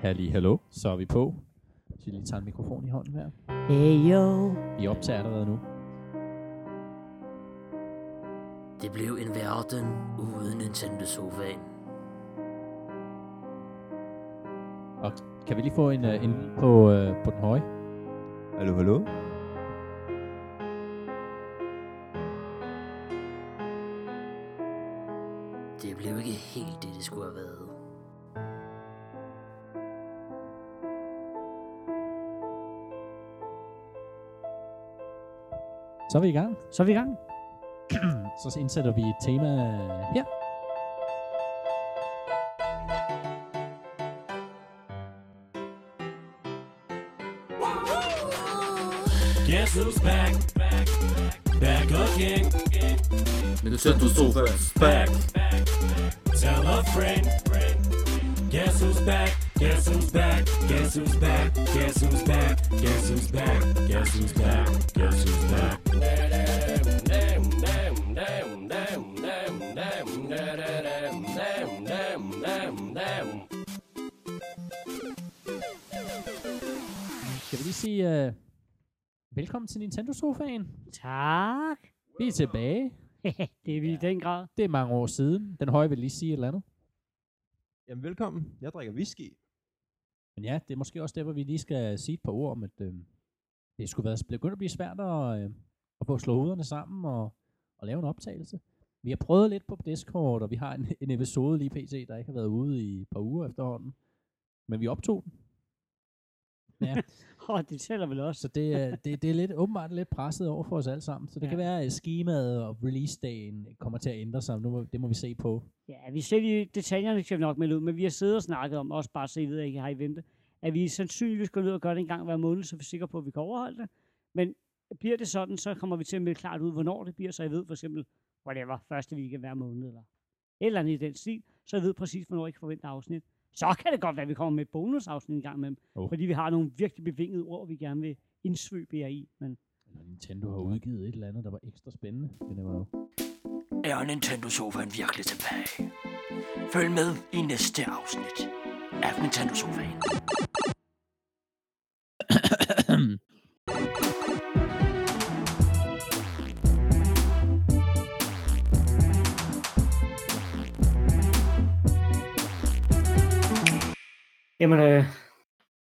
Halli, hallo. Så er vi på. Så vi lige tager en mikrofon i hånden her. Hey yo. Vi optager allerede nu. Det blev en verden uden Nintendo-sofaen. Og kan vi lige få en, uh, en lyd på, uh, på den høje? Hallo, hallo? Det blev ikke helt det, det skulle have været. Så er vi i gang. Så er vi i gang. Så indsætter vi et tema her. Guess who's back? Back again. Nintendo-sofaen Back. Tell a friend. Guess who's back? Guess who's back? Guess who's back? Guess who's back? Guess who's back? Guess who's back? Guess who's back? Sige uh, velkommen til Nintendo-sofaen. Tak. Vi er tilbage. det er vi i den grad. Det er mange år siden. Den høje vil lige sige et eller andet. Jamen, velkommen. Jeg drikker whisky. Men ja, det er måske også der, hvor vi lige skal sige et par ord om, at øh, det skulle være begyndt at blive svært at, øh, at få slået hovederne sammen og, og lave en optagelse. Vi har prøvet lidt på Discord, og vi har en, en episode lige pt, der ikke har været ude i et par uger efterhånden. Men vi optog den. Ja, Oh, det tæller vel også. så det, er- det, det er lidt, åbenbart lidt presset over for os alle sammen. Så det Ja. kan være, at skemaet og release-dagen kommer til at ændre sig. Nu må, det må vi se på. Ja, vi ser lige detaljerne, skal vi nok melde ud, men vi har siddet og snakket om, også bare så I ved, at I har i vente, at vi sandsynligvis går ned og gør det en gang hver måned, så vi er sikre på, at vi kan overholde det. Men bliver det sådan, så kommer vi til at melde klart ud, hvornår det bliver, så I ved for eksempel, whatever, første weekend hver måned, eller et eller andet i den stil, så I ved præcis, hvornår I kan forvente afsnit. Så kan det godt være, at vi kommer med et bonusafsnit en gang imellem, Oh. fordi vi har nogle virkelig bevingede ord, vi gerne vil indsvøbe jer i. Men Eller Nintendo har udgivet et eller andet, der var ekstra spændende. Det know. Er Nintendo-sofaen virkelig tilbage? Følg med i næste afsnit af Nintendo-sofaen. Jamen, øh,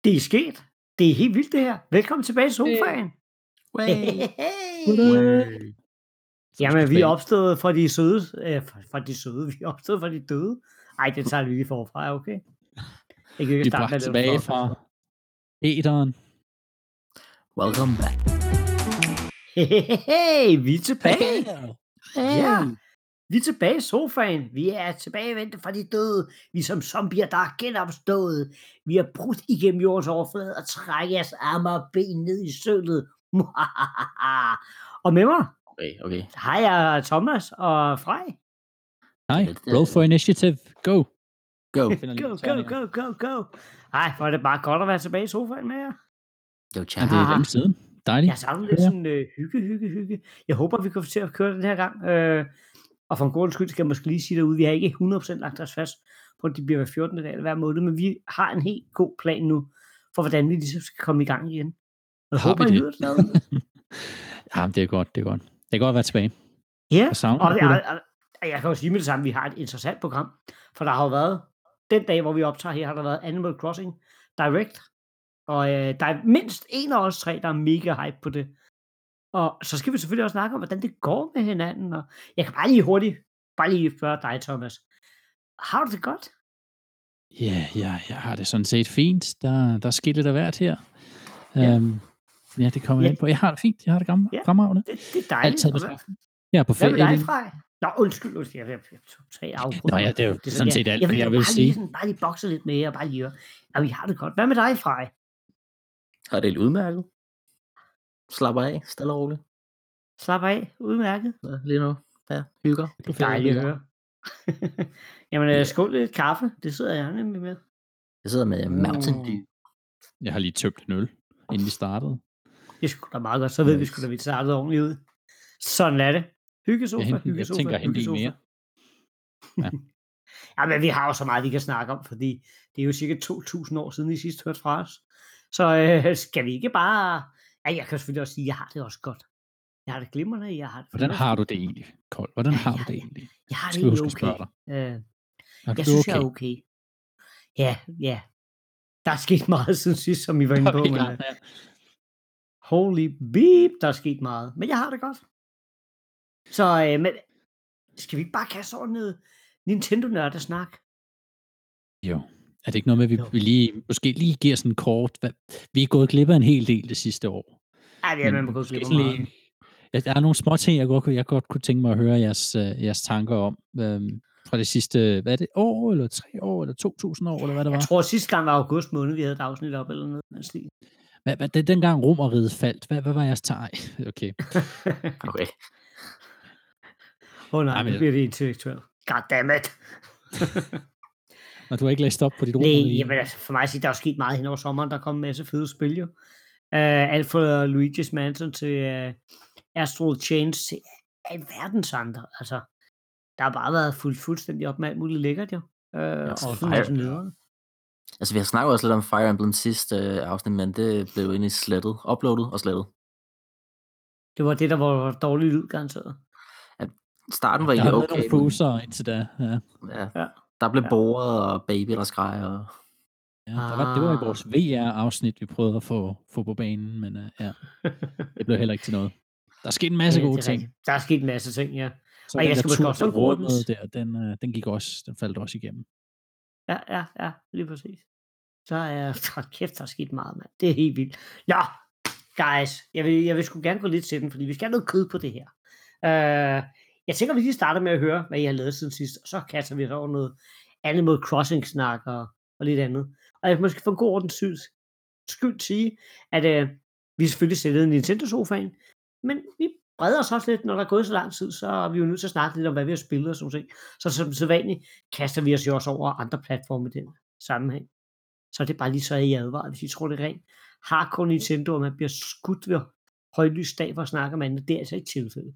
det er sket. Det er helt vildt, det her. Velkommen tilbage i sofaen. Jamen, vi er opstået fra de søde. Øh, fra, de søde. Vi er opstået fra de døde. Ej, det tager vi lige forfra, okay? Jeg kan ikke Vi starte med tilbage fra æderen. Welcome back. Hey, vi er tilbage. Hey. Ja. Vi er tilbage i sofaen. Vi er tilbagevendte fra de døde. Vi er som zombier, der er genopstået. Vi har brudt igennem jordens overflade og trækker jeres arme og ben ned i sølet. og med mig Okay, okay. har jeg Thomas og Frej. Er- roll for initiative. Go. Go. Go, go, go, go, go. Ej, hvor er det bare godt at være tilbage i sofaen med jer. Yo, Ja, champ. det er længe siden. Dejligt. Jeg savner lidt sådan øh, hygge, hygge, hygge. Jeg håber, vi kan få til at køre den her gang. Øh, og for en god skyld skal jeg måske lige sige derude, vi har ikke 100% lagt os fast på, at det bliver hver 14. dag eller hver måned, men vi har en helt god plan nu, for hvordan vi ligesom skal komme i gang igen. Og jeg Har håber, vi I det? nyder det. Ja, det er godt, det er godt. Det er godt at være tilbage. Ja, savner og, og, og, og jeg kan jo sige med det samme, at vi har et interessant program, for der har jo været, den dag, hvor vi optager her, har der været Animal Crossing Direct, og øh, der er mindst en af os tre, der er mega hype på det. Og så skal vi selvfølgelig også snakke om, hvordan det går med hinanden, og jeg kan bare lige hurtigt, bare lige spørge dig, Thomas. Har du det godt? Ja, ja, jeg har det sådan set fint. Der, der er sket lidt af hvert her. Ja. Øhm, ja, det kommer Ja. jeg ind på. Jeg har det fint. Jeg har det gammel, Ja. fremragende. Det, det er dejligt. Altid Og hvad. Jeg er på hvad ferie. med dig, Frej? Nå, undskyld, undskyld, jeg, jeg, jeg tog tre afbrud. Nå ja, det er jo Det er sådan set alt, hvad jeg jo vil bare sige. Lige, sådan, bare lige bokse lidt med jer, bare lige. Ja, vi har det godt. Hvad med dig, Frej? Har det udmærket. Slapper af, stille og roligt. Slap af, udmærket. Ja, lige nu. Ja, hygger. På ferie Dejligt at høre. Jamen, øh, skål lidt kaffe. Det sidder jeg nemlig med. Jeg sidder med Mountain Dew. Jeg har lige tømt en øl, inden vi startede. Det er sgu da meget godt. Så ved vi sgu da, vi startede ordentligt ud. Sådan er det. Hyggesofa, Jeg henter- jeg hyggesofa, tænker at hente en hyggesofa. mere. Ja. Ja, men vi har jo så meget, vi kan snakke om, fordi det er jo cirka 2.000 år siden, vi sidst hørte fra os. Så øh, skal vi ikke bare... Ja, jeg kan selvfølgelig også sige, at jeg har det også godt. Jeg har det glimrende, jeg har det Hvordan har du det egentlig, Kold? Hvordan har du ja, det ja. egentlig? Jeg har det egentlig okay. dig? Øh, Er jeg synes, okay? jeg er okay. Ja, ja. Der er sket meget siden sidst, som I var inde på. Men, ja, øh, ja. holy beep, der er sket meget. Men jeg har det godt. Så øh, men, skal vi ikke bare kaste over noget Nintendo-nørdesnak? Jo. Er det ikke noget med, at vi, Jo. vi lige, måske lige giver sådan kort... Hvad, vi er gået glip af en hel del det sidste år. Ej, det er man måske af sådan meget. lige- Ja, der er nogle små ting, jeg godt, kunne- jeg godt kunne tænke mig at høre jeres, uh, jeres tanker om. Øhm, fra det sidste, hvad er det, år, eller tre år, eller 2000 år, eller hvad det var? Jeg tror, sidste gang var august måned, vi havde et afsnit op, eller noget. stil. Hvad, hvad, det, dengang romeriet faldt, hvad, hvad var jeres tag? Okay. Okay. Åh oh, nej, Ej, men- nu bliver det intellektuelt. Goddammit. Og du har ikke læst op på dit Nej, romerige? jamen, altså, for mig at sige, der er sket meget hen over sommeren. Der er kommet en masse fede spil, jo. Uh, alt fra Luigi's Mansion til uh, Astral Chain til alverdens andre. Altså, der har bare været fuldt fuldstændig op med alt muligt lækkert, jo. Uh, Ja, og så sådan nederen. Altså, vi har snakket også lidt om Fire Emblem sidste øh, afsnit, men det blev egentlig slettet. Uploadet og slettet. Det var det, der var dårlig lyd, garanteret. Starten var Der egentlig okay. nogle fuser indtil da. Ja. Ja. Ja. Der blev Ja. boret, og baby, der skreg, og Ja, der var, det var i Ah. vores VR-afsnit, vi prøvede at få, få på banen, men uh, ja, det blev heller ikke til noget. Der er sket en masse Ja, gode ting. rigtigt. Der er sket en masse ting, ja. Så Og jeg skal måske også rummet der, den, uh, den gik også, den faldt også igennem. Ja, ja, ja, lige præcis. Så er uh, kæft, der er sket meget, mand. Det er helt vildt. Ja, guys, jeg vil, jeg vil sgu gerne gå lidt til den, fordi vi skal have noget kød på det her. Uh, jeg tænker, vi lige starter med at høre, hvad I har lavet siden sidst, og så kaster vi over noget Animal Crossing-snak og, og lidt andet. Og jeg kan måske for en god ordens skyld, sige, at øh, vi selvfølgelig sætter Nintendo-sofaen, men vi breder os også lidt, når der er gået så lang tid, så er vi jo nødt til at snakke lidt om, hvad vi har spillet og sådan noget. Så som sædvanligt kaster vi os jo også over andre platforme i den sammenhæng. Så det er bare lige så, at I advaret, hvis I tror, det er rent hardcore Nintendo, og man bliver skudt ved højlys dag for at snakke om andet. Det er altså ikke tilfældet.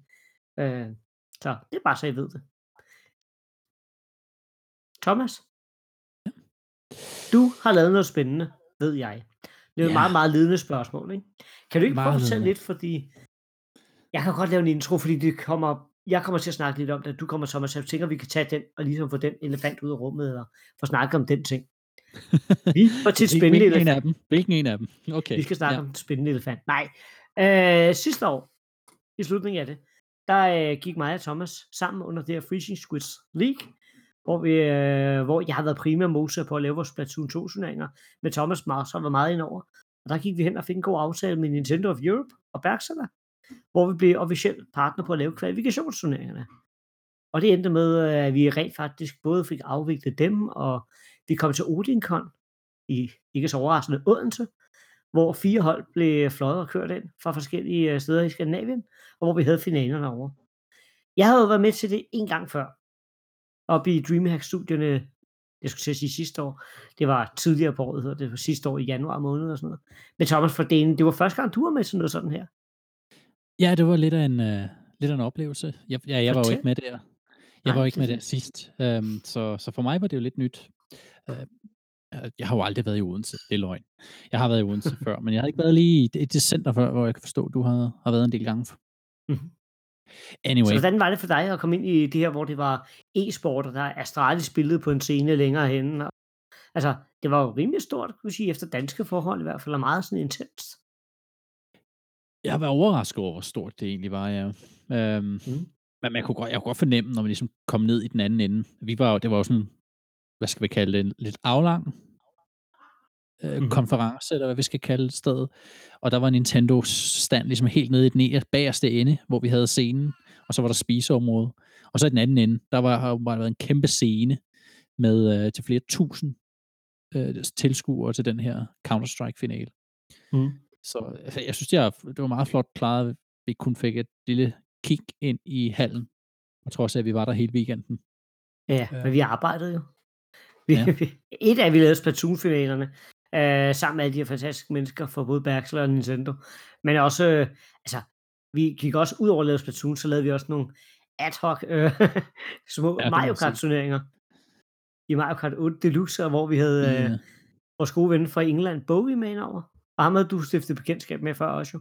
Øh, så det er bare så, I ved det. Thomas? Du har lavet noget spændende, ved jeg. Det er jo et Ja. meget, meget ledende spørgsmål, ikke? Kan du ikke prøve at fortælle lidt, fordi jeg kan godt lave en intro, fordi det kommer, jeg kommer til at snakke lidt om det, du kommer, Thomas, jeg tænker, vi kan tage den, og ligesom få den elefant ud af rummet, eller få snakket om den ting. Vi var til spændende Hvilken en elefant. af dem? Hvilken en af dem? Okay. Vi skal snakke ja. om den spændende elefant. Nej, øh, sidste år, i slutningen af det, der øh, gik mig og Thomas sammen under det her Freezing Squids League, hvor, vi, øh, hvor jeg har været primær moser på at lave vores Splatoon 2 turneringer, med Thomas Mars, og var meget indover. Og der gik vi hen og fik en god aftale med Nintendo of Europe og Bergsala, hvor vi blev officielt partner på at lave kvalifikationsturneringerne. Og det endte med, at vi rent faktisk både fik afviklet dem, og vi kom til Odincon i, ikke så overraskende, Odense, hvor fire hold blev fløjet og kørt ind fra forskellige øh, steder i Skandinavien, og hvor vi havde finalerne over. Jeg havde jo været med til det en gang før, oppe i DreamHack-studierne, jeg skulle til at sige sidste år, det var tidligere på året, hedder det var sidste år i januar måned og sådan noget. Men Thomas for det, det var første gang, du var med til noget sådan her. Ja, det var lidt af en, uh, lidt af en oplevelse. Jeg, ja, jeg var jo ikke med der. Jeg Nej, var jo ikke med er der sidst. Um, så, så for mig var det jo lidt nyt. Uh, jeg har jo aldrig været i Odense. Det er løgn. Jeg har været i Odense før, men jeg har ikke været lige i det, det center, før, hvor jeg kan forstå, du har, har været en del gange. Mhm. Anyway, Så hvordan var det for dig at komme ind i det her, hvor det var e-sport, og der er Astralis spillet på en scene længere henne? Altså, det var jo rimelig stort, kunne jeg sige, efter danske forhold i hvert fald, og meget sådan intenst. jeg var overrasket over, hvor stort det egentlig var, ja. Um, Mm. Men man kunne godt, jeg kunne godt fornemme, når man ligesom kom ned i den anden ende. Vi var jo, det var jo sådan, hvad skal vi kalde det, en lidt aflang øh, Mhm. konference, eller hvad vi skal kalde det sted. Og der var Nintendo stand ligesom helt nede i den ene- bagerste ende, hvor vi havde scenen, og så var der spiseområde. Og så i den anden ende, der var, har bare været en kæmpe scene med øh, til flere tusind øh, tilskuere til den her Counter-Strike-finale. Mm. Så altså, jeg synes, det var, det var meget flot klaret, at vi kun fik et lille kig ind i hallen. Og trods af, at vi var der hele weekenden. Ja, Ja. men vi arbejdede jo. Vi, Ja. ja. et af, vi lavede Splatoon-finalerne, øh, sammen med alle de her fantastiske mennesker fra både Berksler og Nintendo. Men også, øh, altså, vi gik også ud over at lave Splatoon, så lavede vi også nogle ad hoc øh, små Ja, Mario man sige. Kart-turneringer. i Mario Kart 8 Deluxe, hvor vi havde Ja. øh, vores gode ven fra England, Bowie, med over. Og ham havde du stiftet bekendtskab med før også jo.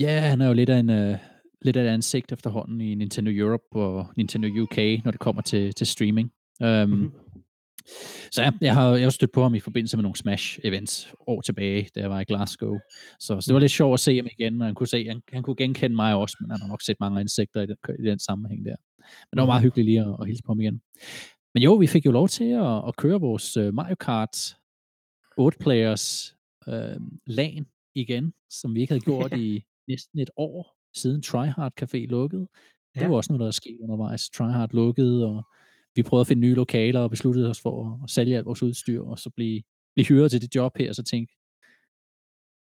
Ja, han er jo lidt af en øh, lidt af et ansigt efterhånden i Nintendo Europe og Nintendo UK, når det kommer til, til streaming. Um, Mhm. mm-hmm. Så ja, jeg har, jeg har stødt på ham i forbindelse med nogle Smash-events år tilbage, da jeg var i Glasgow. Så, så det var lidt sjovt at se ham igen, og han kunne, se, han, han kunne genkende mig også, men han har nok set mange insekter i den, i den sammenhæng der. Men det var meget hyggeligt lige at, at hilse på ham igen. Men jo, vi fik jo lov til at, at køre vores uh, Mario Kart 8-players uh, LAN igen, som vi ikke havde gjort i næsten et år, siden Tryhard Café lukkede. Det Ja. var også noget, der er sket undervejs. Tryhard lukkede, og vi prøvede at finde nye lokaler, og besluttede os for at, sælge alt vores udstyr, og så blive, blive hyret til det job her, så tænkte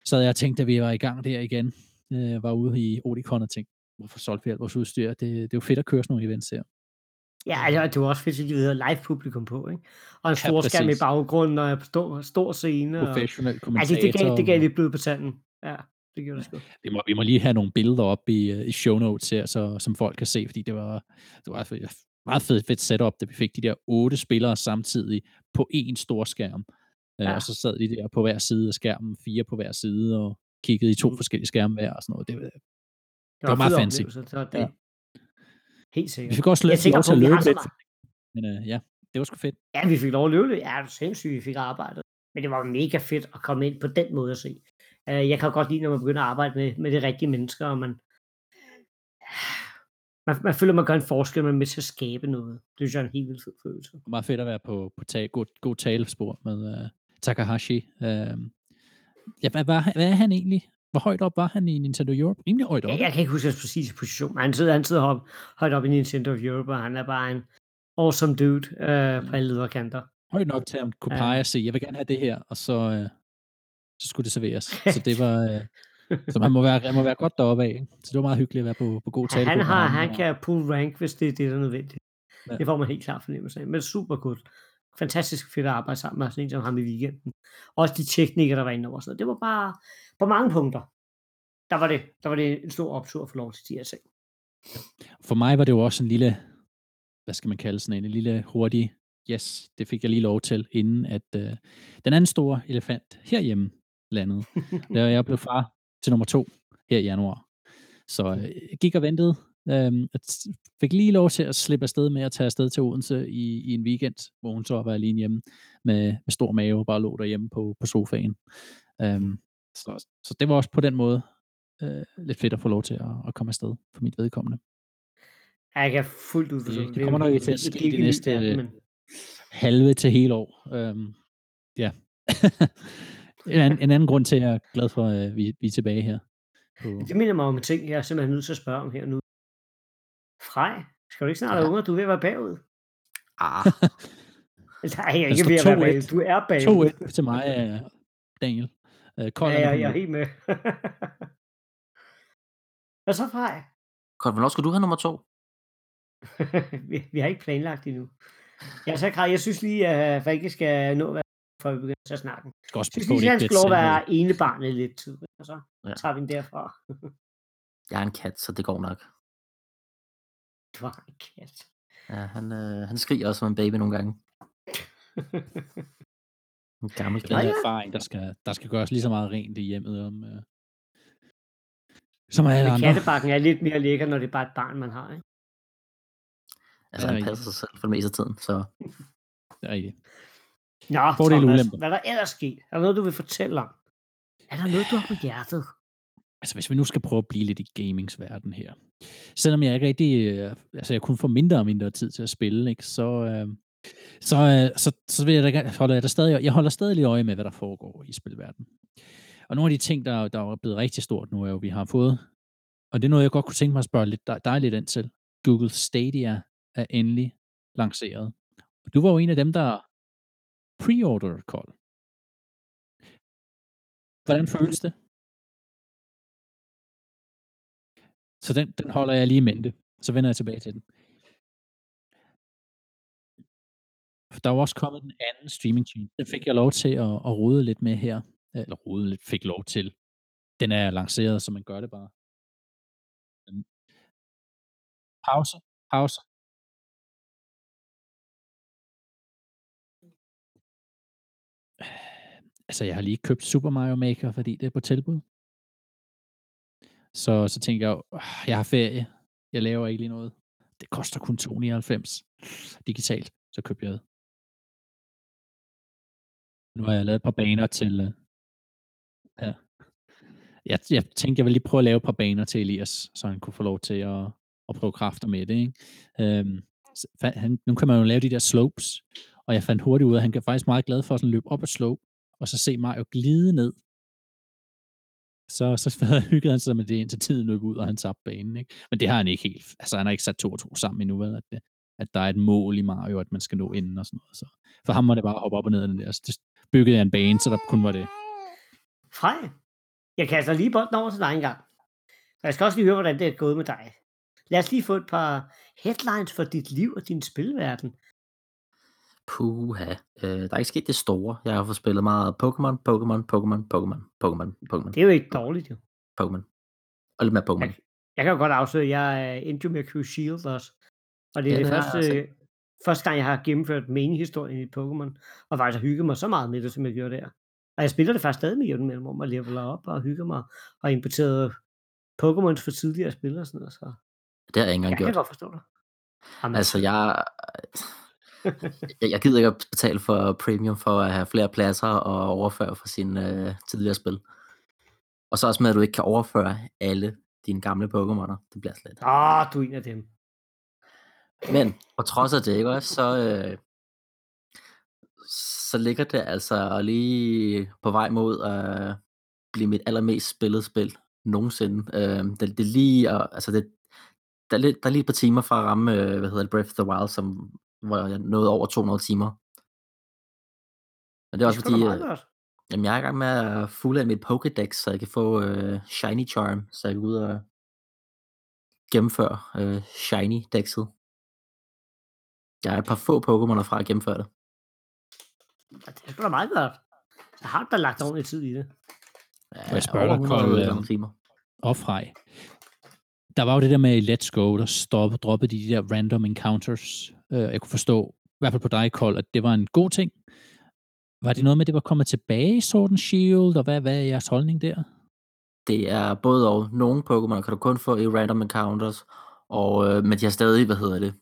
så havde jeg tænkt, at vi var i gang der igen, øh, var ude i Odicon og tænkte, hvorfor solgte vi alt vores udstyr? Det, det er jo fedt at køre sådan nogle events her. Ja, altså, det var også fedt, at de havde live publikum på, ikke? Og en Ja, stor skærm i baggrunden, og en stor, stor scene. Og... Professionel Ja, kommentator. det, det, gav, det gav lidt blod på tanden. Ja, det gjorde det sgu. vi, må, vi må lige have nogle billeder op i, øh, i show notes her, så, som folk kan se, fordi det var, det var meget fedt, fedt setup, da vi fik de der otte spillere samtidig på én stor skærm. Ja. Ja. Og så sad de der på hver side af skærmen, fire på hver side, og kiggede i to Mm. forskellige skærme hver og sådan noget. Det, var- Det var en meget fancy. Så det, Ja. Helt vi sikkert. fik også Jeg tænker på, til at vi løbe lidt, men øh, ja, det var sgu fedt. Ja, vi fik lov at løbe. Ja, det var sindssygt, vi fik arbejdet. Men det var mega fedt at komme ind på den måde at se. Uh, jeg kan godt lide, når man begynder at arbejde med, med de rigtige mennesker, og man, man, man føler, man gør en forskel, man er med til at skabe noget. Det synes jeg er en helt vildt fed følelse. Meget fedt at være på, på tag, god, god talespor med uh, Takahashi. Uh, ja, hvad, hvad, hvad er han egentlig? Hvor højt op var han i Nintendo Europe? Rimelig højt op. Jeg, jeg kan ikke huske hans præcise position, men han sidder, han sidder hop, højt op i Nintendo of Europe, og han er bare en awesome dude uh, på alle lederkanter. højt nok til, at han kunne Ja. pege og sige, jeg vil gerne have det her, og så, øh, så skulle det serveres. så det var, øh, så man må være, man må være godt deroppe af. Ikke? Så det var meget hyggeligt at være på, på god tale. Han, har, han kan pull rank, hvis det er det, der er nødvendigt. Ja. Det får man helt klart fornemmelse af. Men super godt. Fantastisk fedt at arbejde sammen med sådan en som ham i weekenden. Også de teknikere, der var inde over. Sådan. Det var bare på mange punkter. Der var det, der var det en stor optur få lov til de her ting. For mig var det jo også en lille, hvad skal man kalde sådan en, en lille hurtig, yes, det fik jeg lige lov til, inden at øh, den anden store elefant herhjemme landede. Da jeg blev far til nummer to her i januar. Så øh, gik og ventede. Øh, fik lige lov til at slippe afsted med at tage afsted til Odense i, i en weekend, hvor hun så var alene hjemme med, med stor mave og bare lå derhjemme på, på sofaen. Um, så, så det var også på den måde øh, lidt fedt at få lov til at, at komme afsted for mit vedkommende. Ja, Jeg kan fuldt ud Det- forstå. det jo kommer nok til at det ske ikke de en ny næste- verden, men- halve til hele år. Øhm, ja. en, anden, en anden grund til, at jeg er glad for, at vi, vi er tilbage her. På, Det minder mig om en ting, jeg er simpelthen nødt til at spørge om her nu. Frej, skal du ikke snart have Ja. unger? Du er ved at være bagud. Ah, Nej, jeg er ikke står ved at være 2-1. bagud. Du er bagud. 2-1 til mig, øh, Daniel. Øh, Kold Ja, er jeg, er helt med. Hvad så, Frej? godt, hvornår skal du have nummer to? vi, vi har ikke planlagt endnu. Jeg, så, Kral, jeg synes lige, at Rikke skal nå at være, før vi begynder til at snakke. Jeg skal også synes han skal lov at være ene barn i lidt tid. Og så Ja. tager vi den derfra. Jeg er en kat, så det går nok. Du har en kat. Ja, han, øh, han skriger også som en baby nogle gange. En gammel Det er kat. den erfaring, der skal, der skal gøres lige så meget rent i hjemmet om, øh, som alle Men andre. kattebakken er lidt mere lækker, når det er bare et barn, man har. Ikke? Altså, han passer sig selv for det meste af tiden, så Det er rigtigt. Nå, Fordele Thomas, ulemper. hvad er der ellers sket? Er der noget, du vil fortælle om? Er der noget, du har på hjertet? altså hvis vi nu skal prøve at blive lidt i gamingsverden her, selvom jeg ikke rigtig, øh, altså jeg kun får mindre og mindre tid til at spille, ikke, så, øh, så, øh, så, så vil jeg da, holder jeg, da stadig, jeg holder stadig lidt øje med, hvad der foregår i spilverdenen. Og nogle af de ting, der, der er blevet rigtig stort nu, er jo, vi har fået, og det er noget, jeg godt kunne tænke mig at spørge lidt, dig, dig lidt ind til. Google Stadia er endelig lanceret. Og du var jo en af dem, der pre-order call. Hvordan føles det? Så den, den holder jeg lige i mente. Så vender jeg tilbage til den. Der er jo også kommet en anden streaming tjeneste. Den fik jeg lov til at, at rode lidt med her. Eller rode lidt, fik lov til. Den er lanceret, så man gør det bare. Pause. Pause. Altså, jeg har lige købt Super Mario Maker, fordi det er på tilbud. Så, så tænker jeg, øh, jeg har ferie. Jeg laver ikke lige noget. Det koster kun 299 digitalt. Så købte jeg det. Nu har jeg lavet et par baner til... øh, Ja. Jeg, jeg tænkte, jeg ville lige prøve at lave et par baner til Elias, så han kunne få lov til at, at prøve kræfter med det. Ikke? Øhm, han, nu kan man jo lave de der slopes, og jeg fandt hurtigt ud af, at han er faktisk meget glad for at sådan løbe op og slå, og så se Mario glide ned. Så, så hyggede han sig med det, indtil tiden løb ud, og han tabte banen. Ikke? Men det har han ikke helt. Altså, han har ikke sat to og to sammen endnu, vel? At, det, at der er et mål i Mario, at man skal nå inden og sådan noget. Så for ham var det bare at hoppe op og ned af den der. Så det byggede jeg en bane, så der kun var det. Frej, jeg kaster lige bolden over til dig en gang. Og jeg skal også lige høre, hvordan det er gået med dig. Lad os lige få et par headlines for dit liv og din spilverden. Puha. Øh, der er ikke sket det store. Jeg har fået spillet meget Pokémon, Pokémon, Pokémon, Pokémon, Pokémon, Pokémon, Det er jo ikke dårligt, jo. Pokémon. Og lidt mere Pokémon. Jeg, jeg kan jo godt afsløre, at jeg er Into Mercury Shield også. Og det er Ja, det det jeg første, første gang, jeg har gennemført main-historien i Pokémon. Og faktisk har hygget mig så meget med det, som jeg gjorde der. Og jeg spiller det faktisk stadig med jævn mellem, og leveler op og hygger mig. Og importeret Pokémon for tidligere spil og sådan noget. Så Det har jeg ikke engang jeg kan gjort. godt forstå dig. Jamen, Altså, jeg, jeg, jeg gider ikke at betale for premium for at have flere pladser og overføre fra sine øh, tidligere spil. Og så også med, at du ikke kan overføre alle dine gamle Pokémoner. Det bliver slet. Åh, du er en af dem. Men på trods af det, ikke også, så, øh, så ligger det altså lige på vej mod at blive mit allermest spillede spil nogensinde. Øh, det, det er lige, og, altså det, der, er lidt, der er lige et par timer fra at ramme, øh, hvad hedder det, Breath of the Wild, som, hvor jeg nåede over 200 timer. Men det er også da fordi, meget øh, jamen, jeg er i gang med at fulde mit Pokédex, så jeg kan få øh, Shiny Charm, så jeg kan ud og gennemføre øh, Shiny-dexet. Jeg er et par få Pokémoner fra at gennemføre det. Det er sgu da meget godt. Så har du da lagt ordentligt tid i det. Må jeg spørge dig, over Kold, 100 lange timer. Og Frej. Der var jo det der med Let's Go, der stoppede, droppede de der random encounters. Øh, jeg kunne forstå, i hvert fald på dig, Kold, at det var en god ting. Var det noget med, at det var kommet tilbage i Sword and Shield, og hvad, hvad er jeres holdning der? Det er både og. Nogle Pokémon kan du kun få i random encounters, og, øh, men de har stadig, hvad hedder det,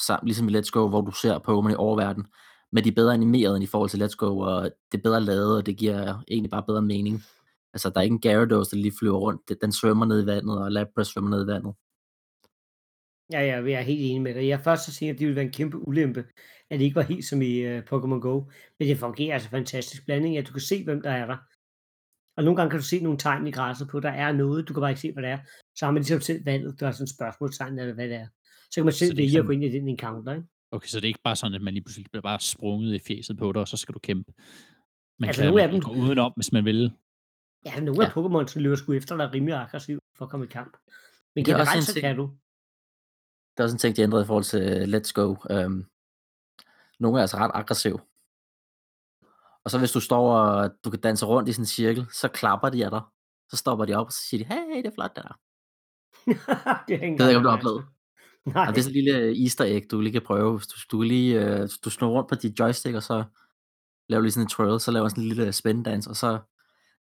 samt, ligesom i Let's Go, hvor du ser Pokémon i oververden, men de er bedre animeret end i forhold til Let's Go, og det er bedre lavet, og det giver egentlig bare bedre mening. Altså, der er ikke en Gyarados, der lige flyver rundt. Den svømmer ned i vandet, og Lapras svømmer ned i vandet. Ja, ja, jeg er helt enig med dig. Jeg først så tænkte, at det ville være en kæmpe ulempe, at det ikke var helt som i uh, Pokémon Go. Men det fungerer altså fantastisk blanding, at du kan se, hvem der er der. Og nogle gange kan du se nogle tegn i græsset på, at der er noget, du kan bare ikke se, hvad det er. Så har man ligesom selv valget, der er sådan et spørgsmålstegn, eller hvad det er. Så kan man selv det vælge at sådan- gå ind i den encounter, ikke? Okay, så det er ikke bare sådan, at man lige pludselig bliver bare sprunget i fjeset på dig, og så skal du kæmpe. Man Altså, kan nogle af dem- gå udenom, hvis man vil. Ja, nogle af Ja. Pokémon, som løber sgu efter dig rimelig aggressivt for at komme i kamp. Men er generelt en så ting- kan du. Der er også en ting, de ændrede i forhold til Let's Go. Um, nogle er altså ret aggressiv. Og så hvis du står og du kan danse rundt i sådan en cirkel, så klapper de af dig. Så stopper de op, og så siger de, hey, det er flot det der. det er Det ved jeg ikke, om du har oplevet. Nej, Og det er sådan en lille easter egg, du lige kan prøve. Hvis du, du, lige, øh, du snor rundt på dit joystick, og så laver lige sådan en twirl, så laver sådan en lille spændedans, og så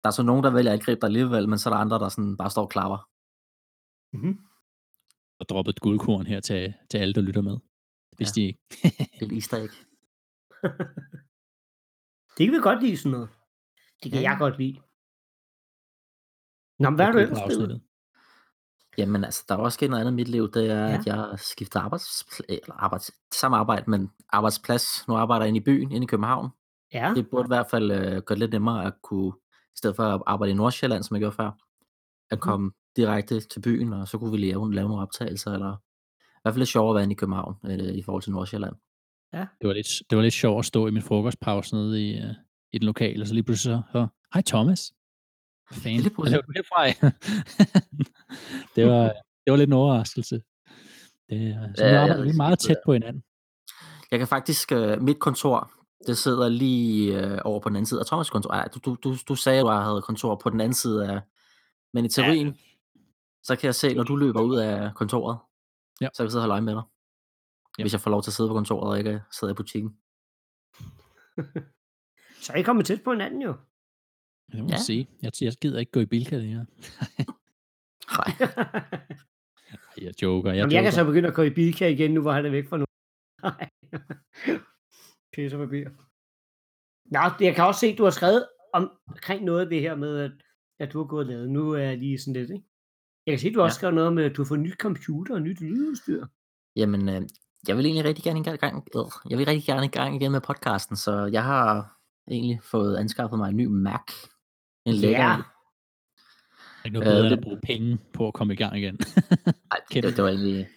der er så nogen, der vælger at gribe dig alligevel, men så er der andre, der sådan bare står og klapper. Mhm. Og droppet et guldkorn her til, til alle, der lytter med. Hvis Ja. de ikke. Det er easter egg. det kan vi godt lide sådan noget. Det kan Ja. jeg godt lide. Nå, men hvad har du ellers spillet? Jamen altså, der er også sket noget andet i mit liv, det er, Ja. at jeg har skiftet arbejds, eller arbejds, samme arbejde, men arbejdsplads. Nu arbejder jeg inde i byen, inde i København. Ja, Det burde i hvert fald øh, gøre det lidt nemmere at kunne, i stedet for at arbejde i Nordsjælland, som jeg gjorde før, at Mhm. komme direkte til byen, og så kunne vi lave, lave nogle optagelser, eller i hvert fald lidt sjovere at være inde i København, øh, i forhold til Nordsjælland. Det var, lidt, det var lidt sjovt at stå i min frokostpause nede i, uh, i den lokale, og så lige pludselig så, hej Thomas. Lige Hvad pludselig. laver du herfra? det, var, det var lidt en overraskelse. Det, uh, så Ja, nu ja, arbejder vi det meget tæt det på hinanden. Jeg kan faktisk, øh, mit kontor, det sidder lige øh, over på den anden side af Thomas' kontor. Ej, du, du, du, du sagde, at du havde kontor på den anden side af, men i teorien, ja. så kan jeg se, når du løber ud af kontoret, Ja. så kan jeg sidde og holde øje med dig. Ja. Hvis jeg får lov til at sidde på kontoret og ikke sidde i butikken. Så er I kommet tæt på hinanden jo. Det må Ja. sige. Jeg, jeg gider ikke gå i Bilka længere. Nej. Ej, Jeg joker, jeg Jamen, joker. jeg kan så begynde at gå i Bilka igen, nu hvor han er væk fra nu. Nej. Pisse papir. Nå, jeg kan også se, at du har skrevet omkring noget af det her med, at, at du har gået og lavet. Nu er jeg lige sådan lidt, ikke? Jeg kan se, at du har også Ja. skrevet noget med, at du har fået nyt computer og nyt lydudstyr. Jamen, øh, jeg vil egentlig rigtig gerne i gang, øh, jeg vil rigtig gerne i gang igen med podcasten, så jeg har egentlig fået anskaffet mig en ny Mac. En lækker Ja. er ikke noget Øh, bedre end det- at bruge penge på at komme i gang igen. Ej, Kæmpe. det, det var egentlig...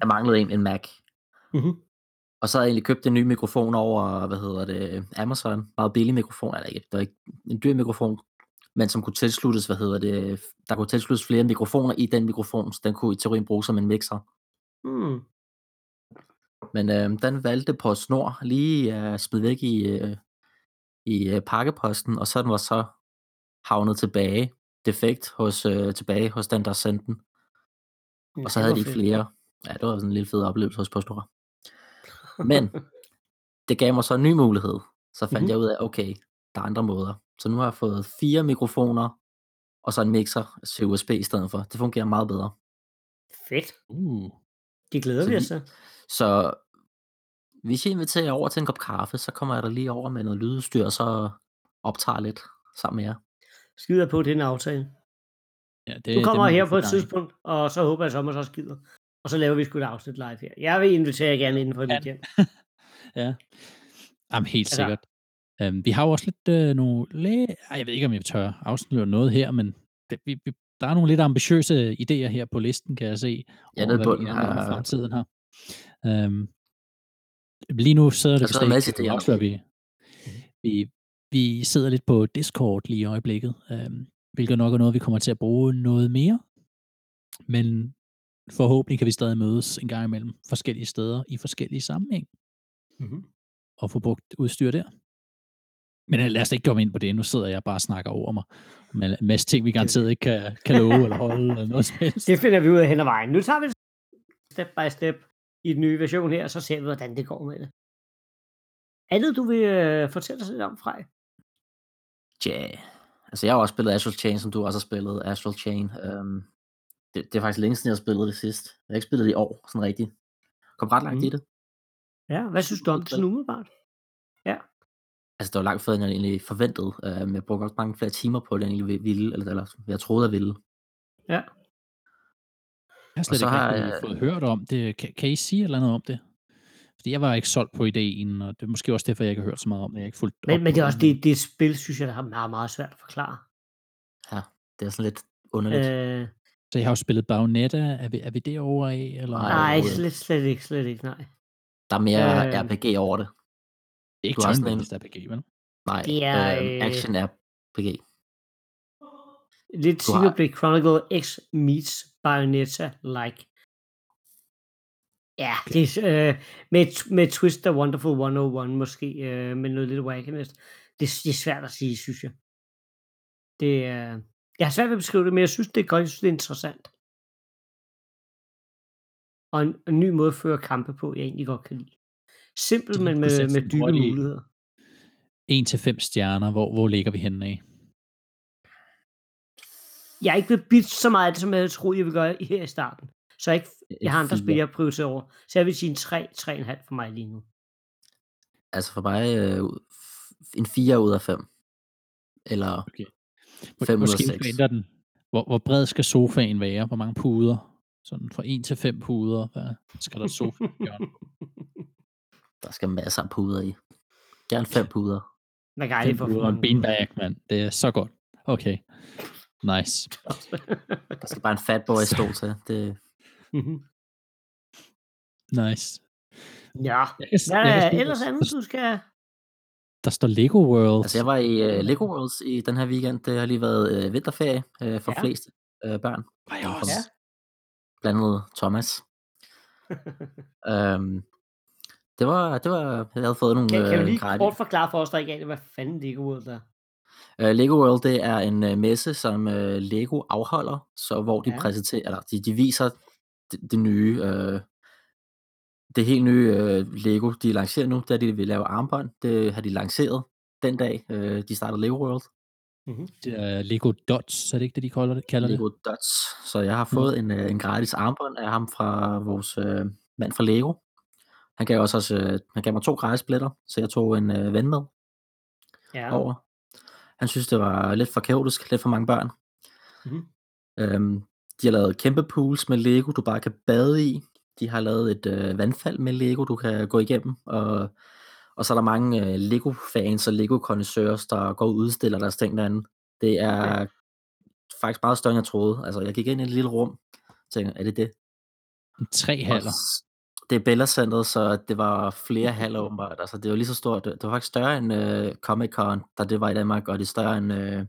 Jeg manglede en, en Mac. Mhm. Og så havde jeg egentlig købt en ny mikrofon over, hvad hedder det, Amazon. Meget billig mikrofon, eller ikke, det var ikke en dyr mikrofon, men som kunne tilsluttes, hvad hedder det, der kunne tilsluttes flere mikrofoner i den mikrofon, så den kunne i teorien bruges som en mixer. Hmm. Men øh, den valgte på snor lige at smide væk i, øh, i øh, pakkeposten, og så den var så havnet tilbage, defekt hos, øh, tilbage hos den, der sendte den. Og så havde de flere. Ja, det var sådan en lille fed oplevelse hos PostNord. Men det gav mig så en ny mulighed. Så fandt Mhm. mm-hmm. jeg ud af, okay, der er andre måder. Så nu har jeg fået fire mikrofoner, og så en mixer til USB i stedet for. Det fungerer meget bedre. Fedt. Uh. Det glæder Så vi os til. Så hvis I inviterer over til en kop kaffe, så kommer jeg der lige over med noget lydudstyr, og så optager lidt sammen med jer. Skider på den aftale. Ja, det, Du det kommer vi her på et tidspunkt, og så håber jeg, at Thomas også gider. Og så laver vi sgu et afsnit live her. Jeg vil invitere jer gerne inden for et Ja. weekend. Ja. Jamen, helt Altså- sikkert. Um, vi har jo også lidt øh, nogle... Læ- Ej, jeg ved ikke, om jeg tør afsløre noget her, men det, vi, vi, der er nogle lidt ambitiøse idéer her på listen, kan jeg se. Ja, over, nede på den har- fremtiden her. Um, lige nu sidder det Der sidder en masse idéer. vi, vi, vi sidder lidt på Discord lige i øjeblikket, um, hvilket nok er noget, vi kommer til at bruge noget mere. Men forhåbentlig kan vi stadig mødes en gang imellem forskellige steder i forskellige sammenhæng Mhm. og få brugt udstyr der. Men øh, lad os ikke komme ind på det. Nu sidder jeg bare og snakker over mig. Med en masse ting, vi garanteret ikke kan, kan love eller holde eller noget som helst. Det finder vi ud af hen ad vejen. Nu tager vi step by step i den nye version her, og så ser vi, hvordan det går med det. Andet, du vil øh, fortælle os lidt om, Frej? Ja, altså jeg har også spillet Astral Chain, som du også har spillet, Astral Chain. Um, det, det er faktisk længe siden, jeg har spillet det sidst. Jeg har ikke spillet det i år, sådan rigtigt. Kom ret langt Mm. i det. Ja, hvad synes du om det sådan umiddelbart? Altså, det var langt federe, end jeg egentlig forventede. Um, jeg brugte også mange flere timer på det, end jeg egentlig ville, eller, eller hvad jeg troede, jeg ville. Ja. Jeg har slet så ikke har jeg- fået hørt om det. Kan, kan I sige et eller andet om det? Fordi jeg var ikke solgt på ideen, og det er måske også derfor, jeg ikke har hørt så meget om det. Jeg ikke fulgt Men, men det er også det, det spil, synes jeg, der er meget, meget svært at forklare. Det er sådan lidt underligt. Øh, Så jeg har jo spillet Bayonetta. Er vi, er vi derovre af? Eller? Nej, slet, slet ikke, slet ikke, nej. der er mere øh, RPG over det. det er ikke sådan en- turn-based RPG, vel? Nej, Det er, øh, øh, action RPG. Lidt Xenoblade Chronicle X meets Bayonetta-like. Ja, det er, øh, med, med Twist of Wonderful 101 måske, øh, med noget lidt wackiness. Det, det er svært at sige, synes jeg. Det er, jeg har svært ved at beskrive det, men jeg synes, det er godt. Jeg synes, det er interessant. Og en, en ny måde at føre kampe på, jeg egentlig godt kan lide. Simpel, men med, med dybe muligheder. 1-5 stjerner, hvor, hvor ligger vi henne af? Jeg er ikke blevet bit så meget af det, som jeg troede, jeg ville gøre her i starten. Så jeg, ikke, jeg har andre spil, jeg prioriterer over. Så jeg vil sige en 3, 3,5 for mig lige nu. Altså for mig øh, en 4 ud af 5. Eller okay. 506. Måske ændrer den. Hvor, hvor bred skal sofaen være? Hvor mange puder? Sådan fra 1 til 5 puder. Hvad skal der sofa Der skal masser af puder i. Gerne 5 puder. Man kan aldrig få puder en beanbag, mand. Det er så godt. Okay. Nice. der skal bare en fat boy stå til. Det... nice. Ja. Jeg kan, ja, ellers andet, du skal... Der står Lego World. altså jeg var i uh, Lego Worlds i den her weekend. Det har lige været uh, vinterferie uh, for Ja. ja. flest uh, børn. Var jeg også. Ja. Blandt andet Thomas. um, det var, det var, jeg havde fået nogle Kan, kan du lige gratis- kort forklare for os, der ikke aner, hvad fanden Lego World er? Uh, Lego World, det er en uh, messe, som uh, Lego afholder, så hvor de Ja. ja. præsenterer, eller de, de viser det, det nye, uh, det helt nye uh, Lego, de lancerer nu, da de vil lave armbånd, det har de lanceret, den dag, øh, de startede Lego World. Mhm. Det er Lego Dots, er det ikke det, de kalder det? Kalder Lego det? Dots. Så jeg har Mm. fået en, øh, en gratis armbånd af ham fra vores øh, mand fra Lego. Han gav også, også øh, han gav mig to gratis billetter, så jeg tog en øh, ven med Ja. over. Han synes, det var lidt for kaotisk, lidt for mange børn. Mhm. Øhm, de har lavet kæmpe pools med Lego, du bare kan bade i. De har lavet et øh, vandfald med Lego, du kan gå igennem. Og, og så er der mange øh, Lego-fans og Lego-kondensører, der går og udstiller deres ting derinde. Det er Ja. faktisk meget større, end jeg troede. Altså, jeg gik ind i et lille rum, og tænkte, er det det? Tre haller. det er Bella Center, så det var flere haller åbenbart. Altså, det var lige så stort. Det var faktisk større end øh, Comic Con, da det var i Danmark, og det er større end... Øh,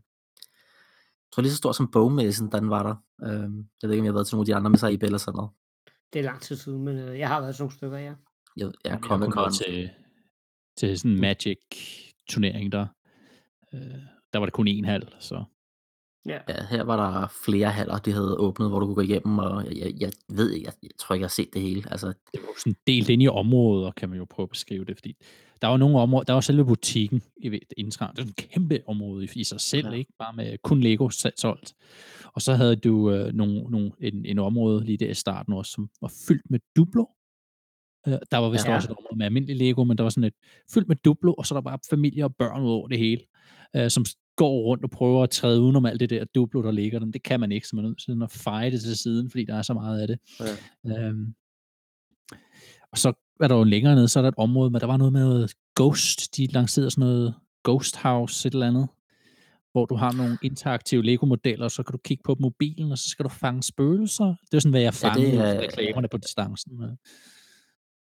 jeg tror lige så stort som bogmessen, da den var der. Øhm, jeg ved ikke, om jeg har været til nogle af de andre messer i Bella Center. Det er lang tid siden, men øh, jeg har været sådan nogle stykker, ja. Jeg, jeg har Comic kun til, til sådan en Magic-turnering der. Øh, der var det kun én hal, så Ja. Ja, her var der flere haller, de havde åbnet, hvor du kunne gå igennem, og jeg, jeg, ved ikke, jeg, jeg tror ikke, jeg har set det hele. Altså, det var sådan delt ind i områder, kan man jo prøve at beskrive det, fordi der var nogle områder, der var selve butikken i indtræn, det sådan et kæmpe område i, i sig selv, Ja. ikke? Bare med kun Lego solgt. Og så havde du øh, nogle, nogle, en, en område lige der i starten også, som var fyldt med Duplo. Øh, der var vist Ja. også et område med almindelig Lego, men der var sådan et fyldt med Duplo, og så er der bare familier og børn ud over det hele, øh, som går rundt og prøver at træde udenom alt det der Duplo, der ligger dem. Det kan man ikke, så man er nødt til at feje det til siden, fordi der er så meget af det. Ja. Øhm, og så er der jo længere nede, så er der et område, men der var noget med noget Ghost. De lancerede sådan noget Ghost House, et eller andet, hvor du har nogle interaktive Lego-modeller, og så kan du kigge på mobilen, og så skal du fange spøgelser. Det er sådan, hvad jeg Ja, det fangede ja, er- reklamerne på distancen.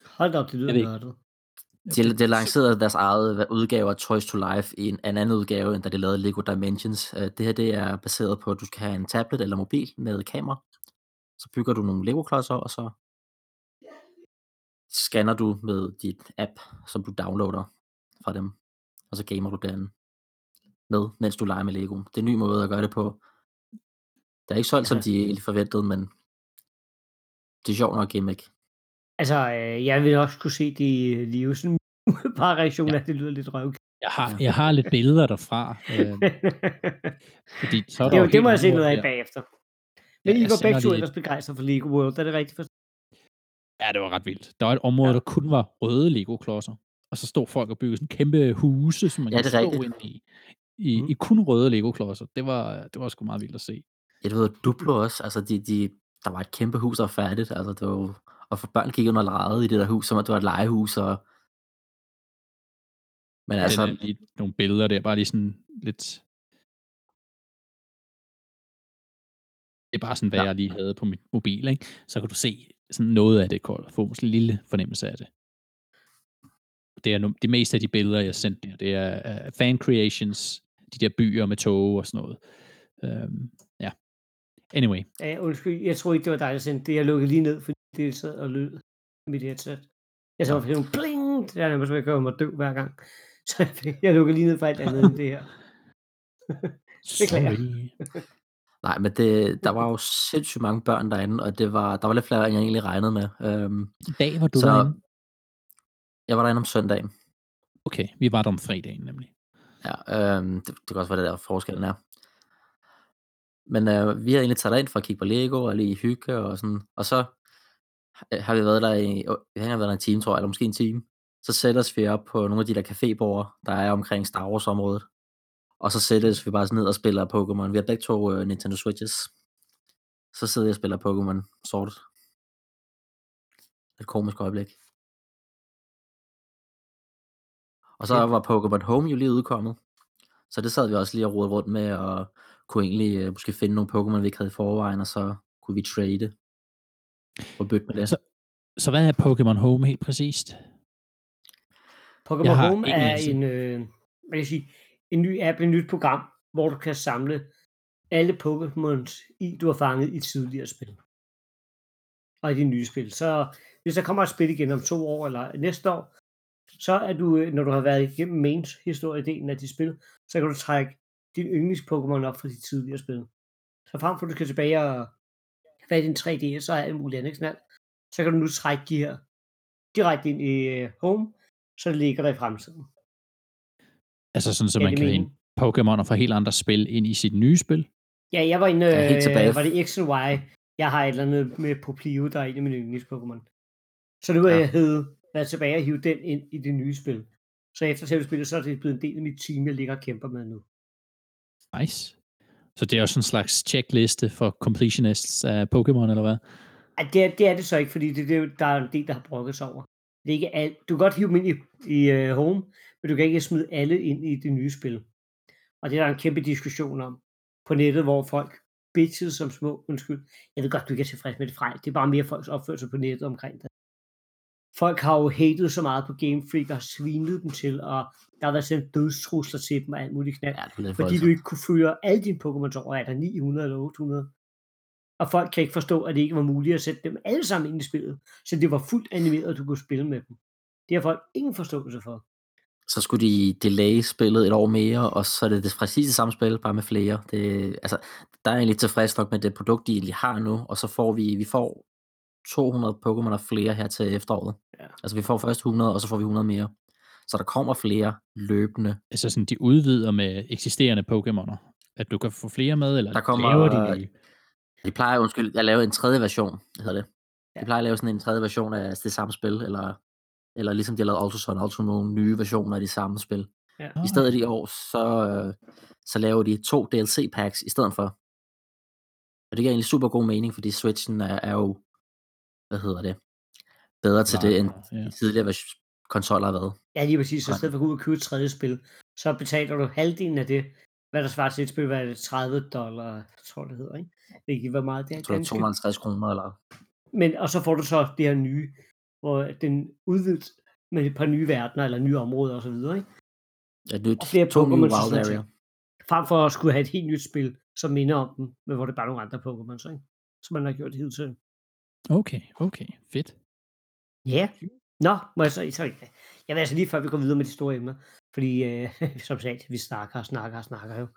Hold da op, det lyder nørdet. De, de lancerede deres eget udgave af Toys to Life i en, en anden udgave, end da de lavede Lego Dimensions. Øh, Det her det er baseret på, at du skal have en tablet eller mobil med kamera. Så bygger du nogle Lego-klodser, og så scanner du med dit app, som du downloader fra dem. Og så gamer du den med, mens du leger med Lego. Det er en ny måde at gøre det på. Det er ikke solgt, som Ja. de egentlig forventede, men det er sjovt nok gimmick. Altså, øh, jeg vil også kunne se det i Livesen. Bare reaktionen af, det lyder lidt røv. Jeg har, jeg har lidt billeder derfra, øh, fordi så er der det, jo det må jeg se noget af der. bagefter. Men Ja, I var begge to ellers begejstret for Lego World, er det rigtigt forstået? Ja, det var ret vildt. Der var et område, Ja. der kun var røde Lego-klodser. Og så stod folk og byggede sådan kæmpe huse, som man Ja, kan det stå rigtigt. ind i, i, Mhm. i kun røde Lego-klodser. Det var, det var sgu meget vildt at se. Ja, du ved, Duplo også. Altså, de, de, der var et kæmpe hus, der var færdigt. Altså, det var, og for børn gik under lejet i det der hus, som at det var et legehus. Og... Men Altså, altså, den er lige nogle billeder der, bare lige sådan lidt... Det er bare sådan, hvad Ja. ja. jeg lige havde på min mobil, ikke? Så kan du se sådan noget af det, Kold. Få sådan en lille fornemmelse af det. Det er det meste af de billeder, jeg sendte der, det er uh, fan creations, de der byer med tog og sådan noget. Um, ja. Anyway, Ja, undskyld, jeg tror ikke, det var dig, der sendte det. Jeg lukkede lige ned, fordi det sad og lød i mit headset. Jeg så for nogle bling, det er nærmest, at jeg gør mig døv hver gang. Så jeg, jeg lukkede lige ned for alt andet end det her. Sorry. Nej, men det, der var jo sindssygt mange børn derinde, og det var, der var lidt flere, end jeg egentlig regnede med. Øhm, I dag var du Så- derinde. jeg var derinde om søndagen. Okay, vi var der om fredagen nemlig. Ja, øhm, det, det kan også være, det der forskellen er. Men øh, vi har egentlig taget ind for at kigge på Lego og lige hygge og sådan. Og så øh, har vi været der i, øh, vi har været der en time, tror jeg, eller måske en time. Så sætter vi op på nogle af de der cafébord, der er omkring Star Wars området. Og så sættes vi bare sådan ned og spiller Pokémon. Vi har begge to øh, Nintendo Switches. Så sidder jeg og spiller Pokémon Sword. Et komisk øjeblik. Og så Ja. var Pokémon Home jo lige udkommet. Så det sad vi også lige og rode rundt med, og kunne egentlig øh, måske finde nogle Pokémon, vi ikke havde i forvejen, og så kunne vi trade og bytte med det. Så- Så hvad er Pokémon Home helt præcist? Pokémon Home er en, øh, hvad kan jeg sige, en ny app, et nyt program, hvor du kan samle alle Pokémons i, du har fanget i tidligere spil. Og i de nye spil. Så hvis der kommer et spil igen om to år eller næste år, så er du, øh, når du har været igennem mains historiedelen af de spil, så kan du trække din yndlings Pokémon op fra de tidligere spil. Så frem for at du skal tilbage og have din 3DS og alt muligt andet knald, så kan du nu trække de her direkte ind i øh, Home, så det ligger der i fremtiden. Altså sådan, så Ja, man kan hente Pokémoner fra helt andre spil ind i sit nye spil. Ja, jeg var inde, Ja, helt tilbage. øh, var det X and Y? Jeg har et eller andet med på Plio, der er en af mine yndlings-Pokémon. Så nu er Ja. jeg hed, været tilbage og hive den ind i det nye spil. Så efter selve spillet, så er det blevet en del af mit team, jeg ligger og kæmper med nu. Nice. Så det er også en slags checkliste for completionists af Pokémon, eller hvad? Ej, det, er, det er det så ikke, fordi det, det, er der er en del, der har brokket sig over. Det er ikke alt. Du kan godt hive dem ind i, i uh, home, men du kan ikke smide alle ind i det nye spil. Og det er der en kæmpe diskussion om på nettet, hvor folk bitchede som små, undskyld. Jeg ved godt, du ikke er tilfreds med det fra. Det er bare mere folks opførsel på nettet omkring det. Folk har jo hatet så meget på Game Freak og svinet dem til, og der har været sendt dødstrusler til dem og alt muligt knald Ja, fordi du ikke kunne føre alle dine Pokémon over, er der 900 eller 800. Og folk kan ikke forstå, at det ikke var muligt at sætte dem alle sammen ind i spillet, så det var fuldt animeret, at du kunne spille med dem. Det har folk ingen forståelse for. Så skulle de delay spillet et år mere, og så er det det præcis det samme spil, bare med flere. Det, altså, der er jeg egentlig tilfreds nok med det produkt, de egentlig har nu, og så får vi, vi får 200 Pokémon og flere her til efteråret. Ja. Altså vi får først 100, og så får vi 100 mere. Så der kommer flere løbende. Altså sådan, de udvider med eksisterende Pokémoner. At du kan få flere med, eller Der kommer- laver de nye? De plejer, undskyld, at lave en tredje version, hedder det. De plejer at lave sådan en tredje version af det samme spil, eller, eller ligesom de har lavet Autosun, Auto nogle nye versioner af de samme spil. Ja. Ah. I stedet i år, så, øh, så laver de to DLC-packs i stedet for. Og det giver egentlig super god mening, fordi Switchen er, er jo, hvad hedder det, bedre til det, end Ja. de tidligere konsoller har været. Ja, lige præcis. Så i Nej. stedet for at gå ud og købe et tredje spil, så betaler du halvdelen af det, hvad der svarer til et spil, hvad er det, 30 dollar, jeg tror det hedder, ikke? Det er ikke, hvor meget det er. Jeg tror, det er danske. 250 kroner, eller Men, og så får du så det her nye, hvor den udvidet med et par nye verdener, eller nye områder osv., ikke? et nyt, Og flere Pokémon, Wild Area. Frem for at skulle have et helt nyt spil, som minder om dem, men hvor det bare er nogle andre Pokémon, så, ikke? Som man har gjort hidtil. Okay, okay, fedt. Ja. Nå, må jeg så, så jeg vil altså lige før vi går videre med de store emner, fordi øh, som sagt, vi snakker og snakker og snakker jo.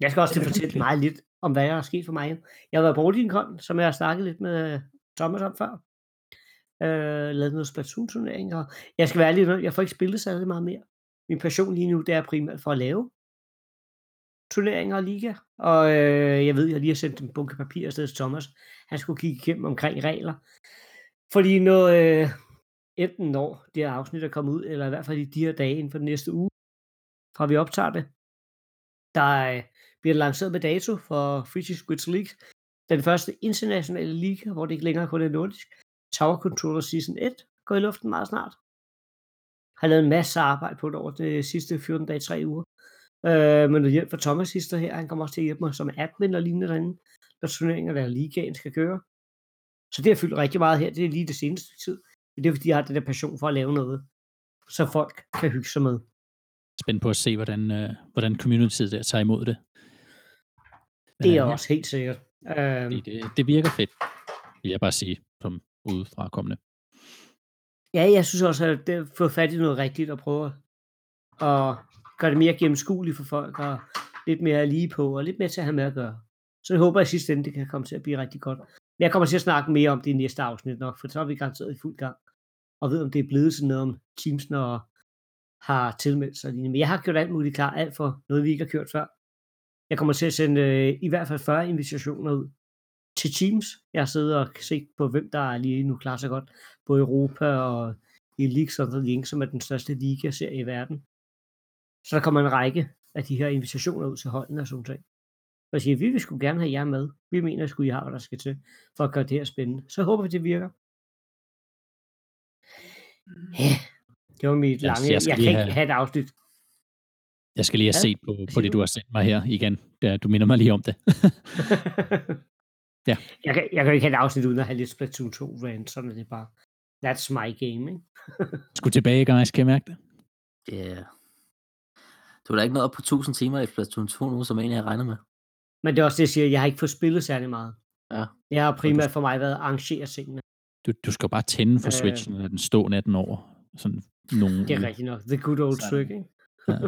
Jeg skal også til at fortælle meget lidt om, hvad der er sket for mig. Jeg har været på Odin som jeg har snakket lidt med øh, Thomas om før. Øh, lavet noget Splatoon-turnering, og jeg skal være ærlig, jeg får ikke spillet særlig meget mere. Min passion lige nu, det er primært for at lave turneringer og liga, og øh, jeg ved, jeg lige har sendt en bunke papir afsted til Thomas. Han skulle kigge igennem omkring regler. Fordi når, øh, enten når det her afsnit er kommet ud, eller i hvert fald i de her dage inden for den næste uge, fra vi optager det, der øh, bliver lanceret med dato for Free Squids League. Den første internationale liga, hvor det ikke længere kun er nordisk. Tower Controller Season 1 går i luften meget snart. Har lavet en masse arbejde på det over de sidste 14 dage, 3 uger. Øh, men noget hjælp fra Thomas sidste her, han kommer også til at hjælpe mig som admin og lignende derinde, når turneringer der ligaen skal køre. Så det har fyldt rigtig meget her, det er lige det seneste tid. Men det er fordi, jeg har den der passion for at lave noget, så folk kan hygge sig med. Spændt på at se, hvordan, øh, hvordan communityet der tager imod det. Det er Øh, også helt sikkert. Øh, Det, det virker fedt, vil jeg bare sige, som udefra kommende. ja, jeg synes også, at det får fat i noget rigtigt og prøve at gøre det mere gennemskueligt for folk, og lidt mere lige på, og lidt mere til at have med at gøre. Så jeg håber, at i sidste ende, det kan komme til at blive rigtig godt. Men jeg kommer til at snakke mere om det i næste afsnit nok, for så er vi garanteret i fuld gang. Og ved, om det er blevet sådan noget om Teams, når har tilmeldt sig. Men jeg har gjort alt muligt klar, alt for noget, vi ikke har kørt før. Jeg kommer til at sende øh, i hvert fald 40 invitationer ud til Teams. Jeg har siddet og set på, hvem der er lige nu klar så godt. Både Europa og i League the Link, som er den største liga-serie i verden. Så der kommer en række af de her invitationer ud til holdene og sådan noget. Og jeg siger, vi vil sgu gerne have jer med. Vi mener sgu, I har, hvad der skal til, for at gøre det her spændende. Så håber vi, det virker. Ja, det var mit lange... jeg Jeg, kan ikke have- have et afsnit. Jeg skal lige have Ja, set på, på det, du? har sendt mig her igen. Du minder mig lige om det. Ja. Jeg kan, jeg kan ikke have et afsnit uden at have lidt Splatoon 2 rant, sådan er det bare. That's my game, ikke? Skulle tilbage, guys, kan jeg mærke det? Yeah. Du er da ikke nået op på 1000 timer i Splatoon 2 nu, som egentlig jeg regner med. Men det er også det, jeg siger, jeg har ikke fået spillet særlig meget. Ja. Jeg har primært for mig været at arrangere tingene. Du, du skal jo bare tænde for Øh. Switchen, og den stå natten over. Sådan nogle Det er rigtigt nok. The good old Sådan. trick, ikke? Ja.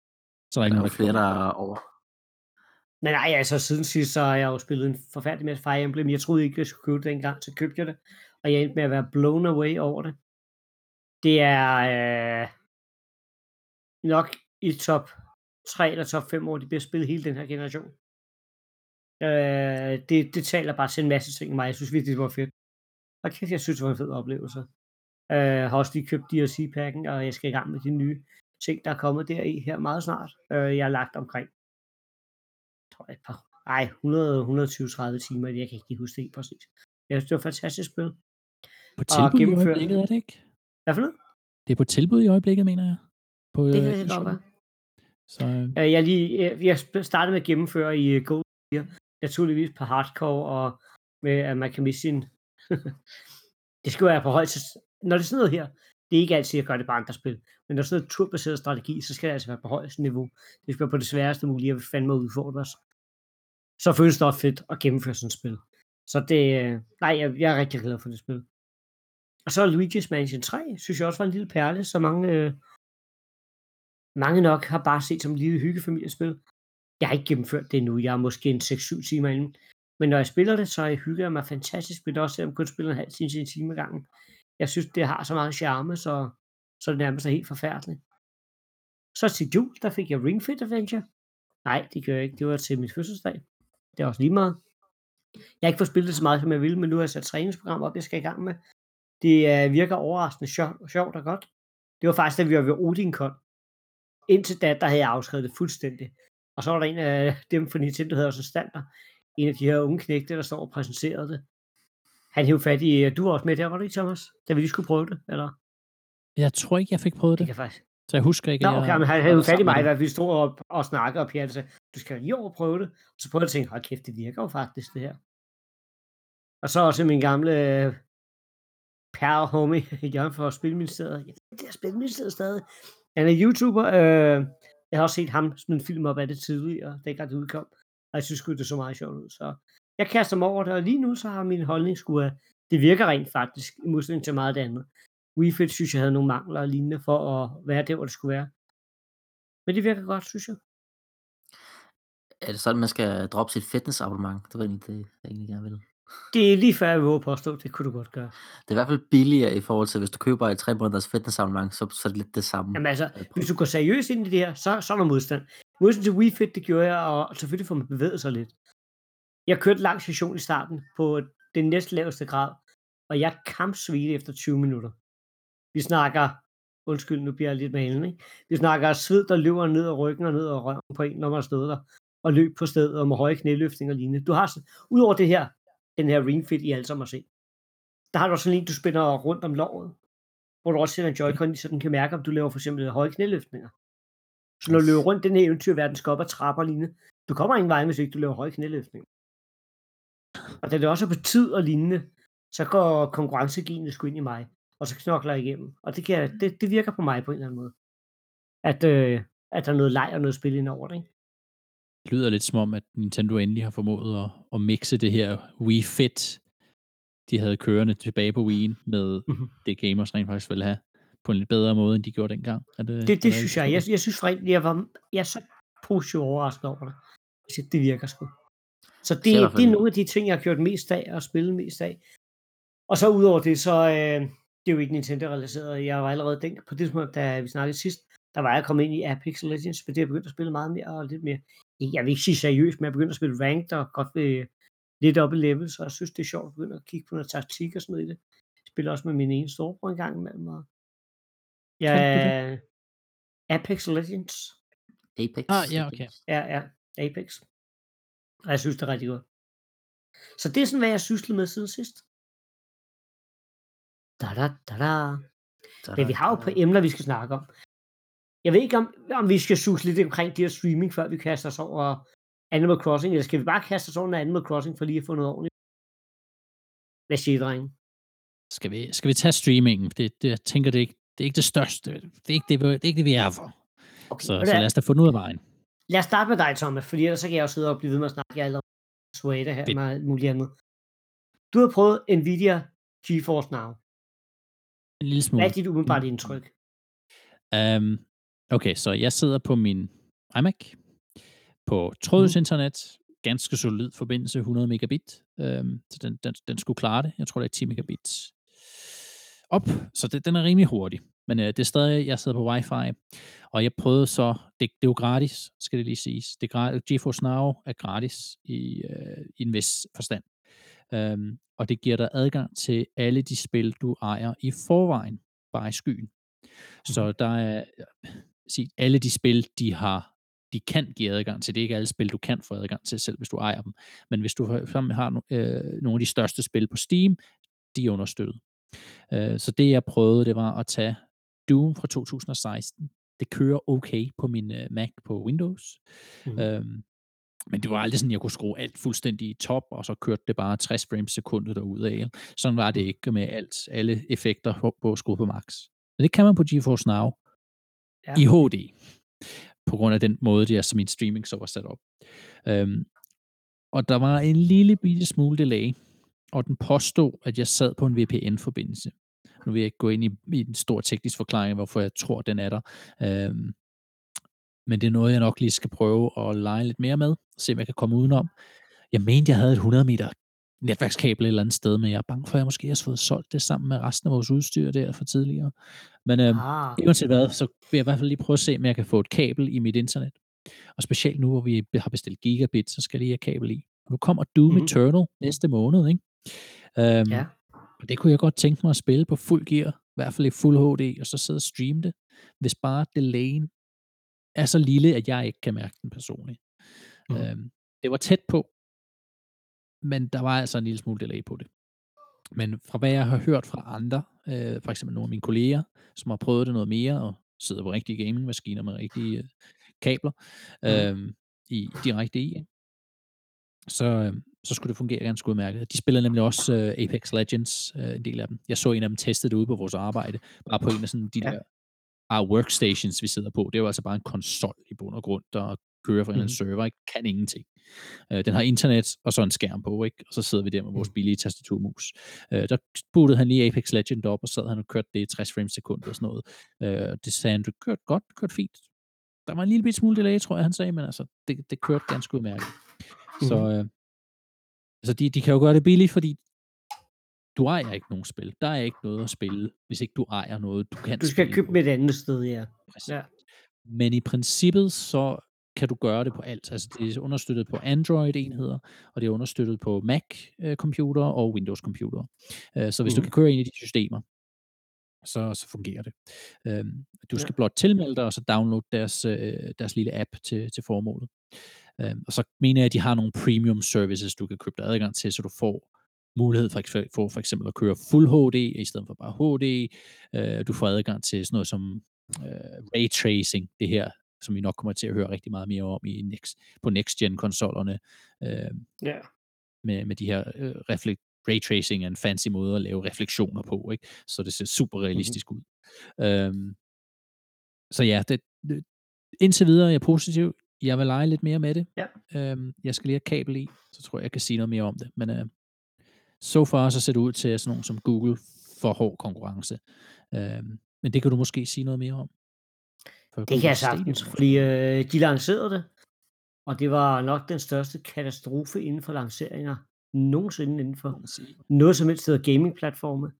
Så er der Der ikke er jo noget, flere, der er over. Men nej, altså siden sidst, så har jeg jo spillet en forfærdelig masse Fire Emblem. Jeg troede ikke, jeg skulle købe det engang, så købte jeg det. Og jeg endte med at være blown away over det. Det er øh, nok i top 3 eller top 5 år, de bliver spillet hele den her generation. Øh, det, det taler bare til en masse ting mig. Jeg synes virkelig, det var fedt. Og kæft, jeg synes, det var en fed oplevelse. Øh, har også lige købt DLC-pakken, og jeg skal i gang med de nye ting, der er kommet deri her meget snart. Øh, jeg har lagt omkring, tror jeg, et par, ej, 100-120-30 timer, jeg kan ikke huske det helt præcis. Jeg synes, det var et fantastisk spil. På tilbud i gennemføre- øjeblikket, er det ikke? Hvad for noget? Det er på tilbud i øjeblikket, mener jeg. På, Det kan øh, det godt være. Så øh, Øh, Jeg, lige, jeg, startede med at gennemføre i uh, Gold Gear, naturligvis på hardcore, og med at man kan miste sin... det skal være på højt. Når det er sådan noget her, det er ikke altid, jeg gør det på andre spil, men når det er sådan noget turbaseret strategi, så skal det altså være på højeste niveau. Det skal være på det sværeste mulige, jeg vil fandme udfordres. Så føles det også fedt at gennemføre sådan et spil. Så det, øh, nej, jeg, jeg er rigtig glad for det spil. Og så Luigi's Mansion 3, synes jeg også var en lille perle, så mange, øh, mange nok har bare set som et lille hyggefamiliespil. Jeg har ikke gennemført det endnu. Jeg er måske en 6-7 timer inde. Men når jeg spiller det, så hygger jeg mig fantastisk med det, også selvom jeg kun spiller en halv time til en time gangen. Jeg synes, det har så meget charme, så, så det nærmest er helt forfærdeligt. Så til jul, der fik jeg Ring Fit Adventure. Nej, det gør jeg ikke. Det var til min fødselsdag. Det er også lige meget. Jeg har ikke fået spillet det så meget, som jeg ville, men nu har jeg sat træningsprogram op, jeg skal i gang med. Det øh, virker overraskende sjovt, sjovt og godt. Det var faktisk, da vi var ved Odincon. Indtil da, der havde jeg afskrevet det fuldstændig. Og så var der en af dem fra Nintendo, der havde også en standard. En af de her unge knægte, der står og præsenterede det. Han hævde fat i, øh, du var også med der, var du ikke, Thomas? Da vi lige skulle prøve det, eller? jeg tror ikke, jeg fik prøvet Det det. kan faktisk. Så jeg husker ikke, Nå, okay, men han havde fat i mig, da vi stod og, og snakkede, og Pierre sagde, du skal lige over prøve det. Og så prøvede jeg at tænke, hold kæft, det virker jo faktisk, det her. Og så også min gamle øh, pære homie, Jørgen fra Spilministeriet. Jeg ved, det er Spilministeriet stadig. Han er YouTuber. Øh, jeg har også set ham smide en film op af det tidligere, dengang det udkom. Og jeg synes det så meget sjovt ud. Så jeg kaster mig over det, og lige nu så har min holdning sgu, at det virker rent faktisk, i modsætning til meget af det andet. WeFit synes jeg havde nogle mangler og lignende for at være der, hvor det skulle være. Men det virker godt, synes jeg. Er det sådan, man skal droppe sit fitnessabonnement? Det var egentlig det, jeg egentlig gerne ville. Det er lige før, jeg vil påstå, det kunne du godt gøre. Det er i hvert fald billigere i forhold til, hvis du køber et 3 måneders fitnessabonnement, så, så er det lidt det samme. Jamen altså, hvis du går seriøst ind i det her, så, så er der modstand. Modsat til Wii Fit, det gjorde jeg, og selvfølgelig får man bevæget sig lidt. Jeg kørte lang session i starten på den næst laveste grad, og jeg kampsvedte efter 20 minutter. Vi snakker, undskyld, nu bliver jeg lidt malen, ikke? Vi snakker sved, der løber ned ad ryggen og ned ad røven på en, når man har stået der, og løb på stedet og med høje knæløftninger og lignende. Du har udover det her, den her Ring Fit, I alle sammen har set, der har du også sådan en, du spænder rundt om låret, hvor du også sætter en joy så den kan mærke, om du laver for eksempel høje knæløftninger. Så når du løber rundt den her eventyrverden, skal op ad trapper og lignende, du kommer ingen vej, hvis ikke du laver høje knæløftninger. Og da det også er på tid og lignende, så går konkurrencegenet sgu ind i mig, og så knokler jeg igennem. Og det, kan, det, det virker på mig på en eller anden måde. At, øh, at der er noget leg og noget spil ind over det. Ikke? Det lyder lidt som om, at Nintendo endelig har formået at, at mixe det her Wii Fit, de havde kørende tilbage på Wii'en, med Mhm. det gamers rent faktisk ville have på en lidt bedre måde, end de gjorde dengang. Er det, Det, det er synes jeg. Jeg, jeg synes faktisk, jeg, var, jeg er så positivt overrasket over det. Jeg synes, det virker sgu. Så det, hvert det er nogle af de ting, jeg har gjort mest af og spillet mest af. Og så udover det, så øh, det er jo ikke Nintendo-relateret. Jeg var allerede den, på det tidspunkt, da vi snakkede sidst, der var jeg kommet ind i Apex Legends, men det har jeg begyndt at spille meget mere og lidt mere. Jeg vil ikke sige seriøst, men jeg er begyndt at spille ranked og godt ved lidt op i level, så jeg synes, det er sjovt at begynde at kigge på noget taktik og sådan noget i det. Jeg spiller også med min ene storebror en gang imellem. Og jeg, du Apex Legends. Apex. Ah, ja, okay. Ja, ja. Apex. Og jeg synes, det er rigtig godt. Så det er sådan, hvad jeg sysler med siden sidst. Da, da, da, da. Men vi har jo på emner, vi skal snakke om. Jeg ved ikke, om, om vi skal suge lidt omkring de her streaming, før vi kaster os over Animal Crossing, eller skal vi bare kaste os over Animal Crossing, for lige at få noget ordentligt? Hvad siger I, drenge? Skal vi, skal vi tage streamingen? Det, det, jeg tænker, det er, ikke, det er ikke det største. Det er ikke det, det, er ikke det vi er for. Okay, Så, så lad os da få den ud af vejen. Lad os starte med dig, Thomas, fordi ellers så kan jeg også sidde og blive ved med at snakke. Jeg er allerede sweater her med alt muligt andet. Du har prøvet Nvidia GeForce Now. En lille smule. Hvad er dit umiddelbart indtryk? Um, okay, så jeg sidder på min iMac på trådløs Mhm. internet, ganske solid forbindelse, 100 megabit, um, så den, den, den skulle klare det. Jeg tror, det er 10 megabit op, så det, den er rimelig hurtig. Men øh, det er stadig, jeg sidder på wifi, og jeg prøvede så, det, det er jo gratis, skal det lige siges. Det er gratis, GeForce Now er gratis i, øh, i en vis forstand. Um, og det giver dig adgang til alle de spil, du ejer i forvejen, bare i skyen. Så der er, sig, alle de spil, de har, de kan give adgang til. Det er ikke alle spil, du kan få adgang til, selv hvis du ejer dem. Men hvis du har no- øh, nogle af de største spil på Steam, de er understøttet. Øh, så det jeg prøvede, det var at tage Doom fra 2016. Det kører okay på min øh, Mac på Windows. Mhm. Øhm, men det var aldrig sådan, at jeg kunne skrue alt fuldstændig i top, og så kørte det bare 60 frames sekundet derudad. Sådan var det ikke med alt, alle effekter på, på skruet på max. Men det kan man på GeForce Now Ja. i HD, på grund af den måde, det er, som min streaming så var sat op. Øhm, og der var en lille bitte smule delay, og den påstod, at jeg sad på en VPN-forbindelse. Nu vil jeg ikke gå ind i, i en stor teknisk forklaring, hvorfor jeg tror, den er der. Øhm, men det er noget, jeg nok lige skal prøve at lege lidt mere med, se om jeg kan komme udenom. Jeg mente, jeg havde et 100 meter netværkskabel et eller andet sted, men jeg er bange for, at jeg måske har fået solgt det sammen med resten af vores udstyr der fra tidligere. Men øhm, Ah, uanset hvad, så vil jeg i hvert fald lige prøve at se, om jeg kan få et kabel i mit internet. Og specielt nu, hvor vi har bestilt gigabit, så skal jeg lige have kabel i. Og nu kommer Doom Mhm. mm-hmm. Eternal næste måned, ikke? Øhm, ja. og det kunne jeg godt tænke mig at spille på fuld gear, i hvert fald i fuld HD, og så sidde og streame det, hvis bare delayen er så lille, at jeg ikke kan mærke den personligt. Mm. Øhm, det var tæt på, men der var altså en lille smule delay på det. Men fra hvad jeg har hørt fra andre, øh, for eksempel nogle af mine kolleger, som har prøvet det noget mere, og sidder på rigtige gamingmaskiner med rigtige øh, kabler, øh, i, direkte i, så, øh, så skulle det fungere ganske udmærket. De spiller nemlig også øh, Apex Legends, øh, en del af dem. Jeg så en af dem testet det ude på vores arbejde, bare på en af sådan de Ja. der ah, workstations, vi sidder på. Det er jo altså bare en konsol i bund og grund, der kører fra en eller anden server, ikke? kan ingenting. Øh, den har internet, og så en skærm på, ikke? og så sidder vi der med vores billige tastaturmus. Øh, der puttede han lige Apex Legend op, og sad han og kørte det i 60 frames sekund og sådan noget. Øh, det sagde han, det kørte godt, det kørte fint. Der var en lille smule delay, tror jeg, han sagde, men altså, det, det kørte ganske udmærket. Så, øh, altså de, de kan jo gøre det billigt, fordi du ejer ikke nogen spil. Der er ikke noget at spille, hvis ikke du ejer noget, du kan Du skal spille købe dem et andet sted, ja. Præcis. Ja. Men i princippet, så kan du gøre det på alt. Altså, det er understøttet på Android-enheder, og det er understøttet på Mac-computer og Windows-computer. Øh, Så hvis du Mhm. kan køre ind i de systemer, så, så fungerer det. Øhm, Du skal blot tilmelde dig, og så downloade deres, øh, deres lille app til, til formålet. Øhm, Og så mener jeg, at de har nogle premium services, du kan købe dig adgang til, så du får mulighed for, for for eksempel at køre fuld HD, i stedet for bare HD. Øh, Du får adgang til sådan noget som øh, ray tracing, det her, som vi nok kommer til at høre rigtig meget mere om i next, på next-gen-konsollerne, øh, Ja. med, med de her øh, reflekt, ray tracing er en fancy måde at lave refleksioner på, ikke? så det ser super realistisk ud. Øhm, så ja, det, det, indtil videre er jeg positiv. Jeg vil lege lidt mere med det. Ja. Øhm, jeg skal lige have kabel i, så tror jeg, jeg kan sige noget mere om det. Men øh, so far så ser det ud til, at sådan nogen som Google får hård konkurrence. Øhm, men det kan du måske sige noget mere om. For Det kan jeg sagtens, måske. fordi øh, de lancerede det, og det var nok den største katastrofe inden for lanceringer nogensinde inden for noget som helst hedder gaming-platforme.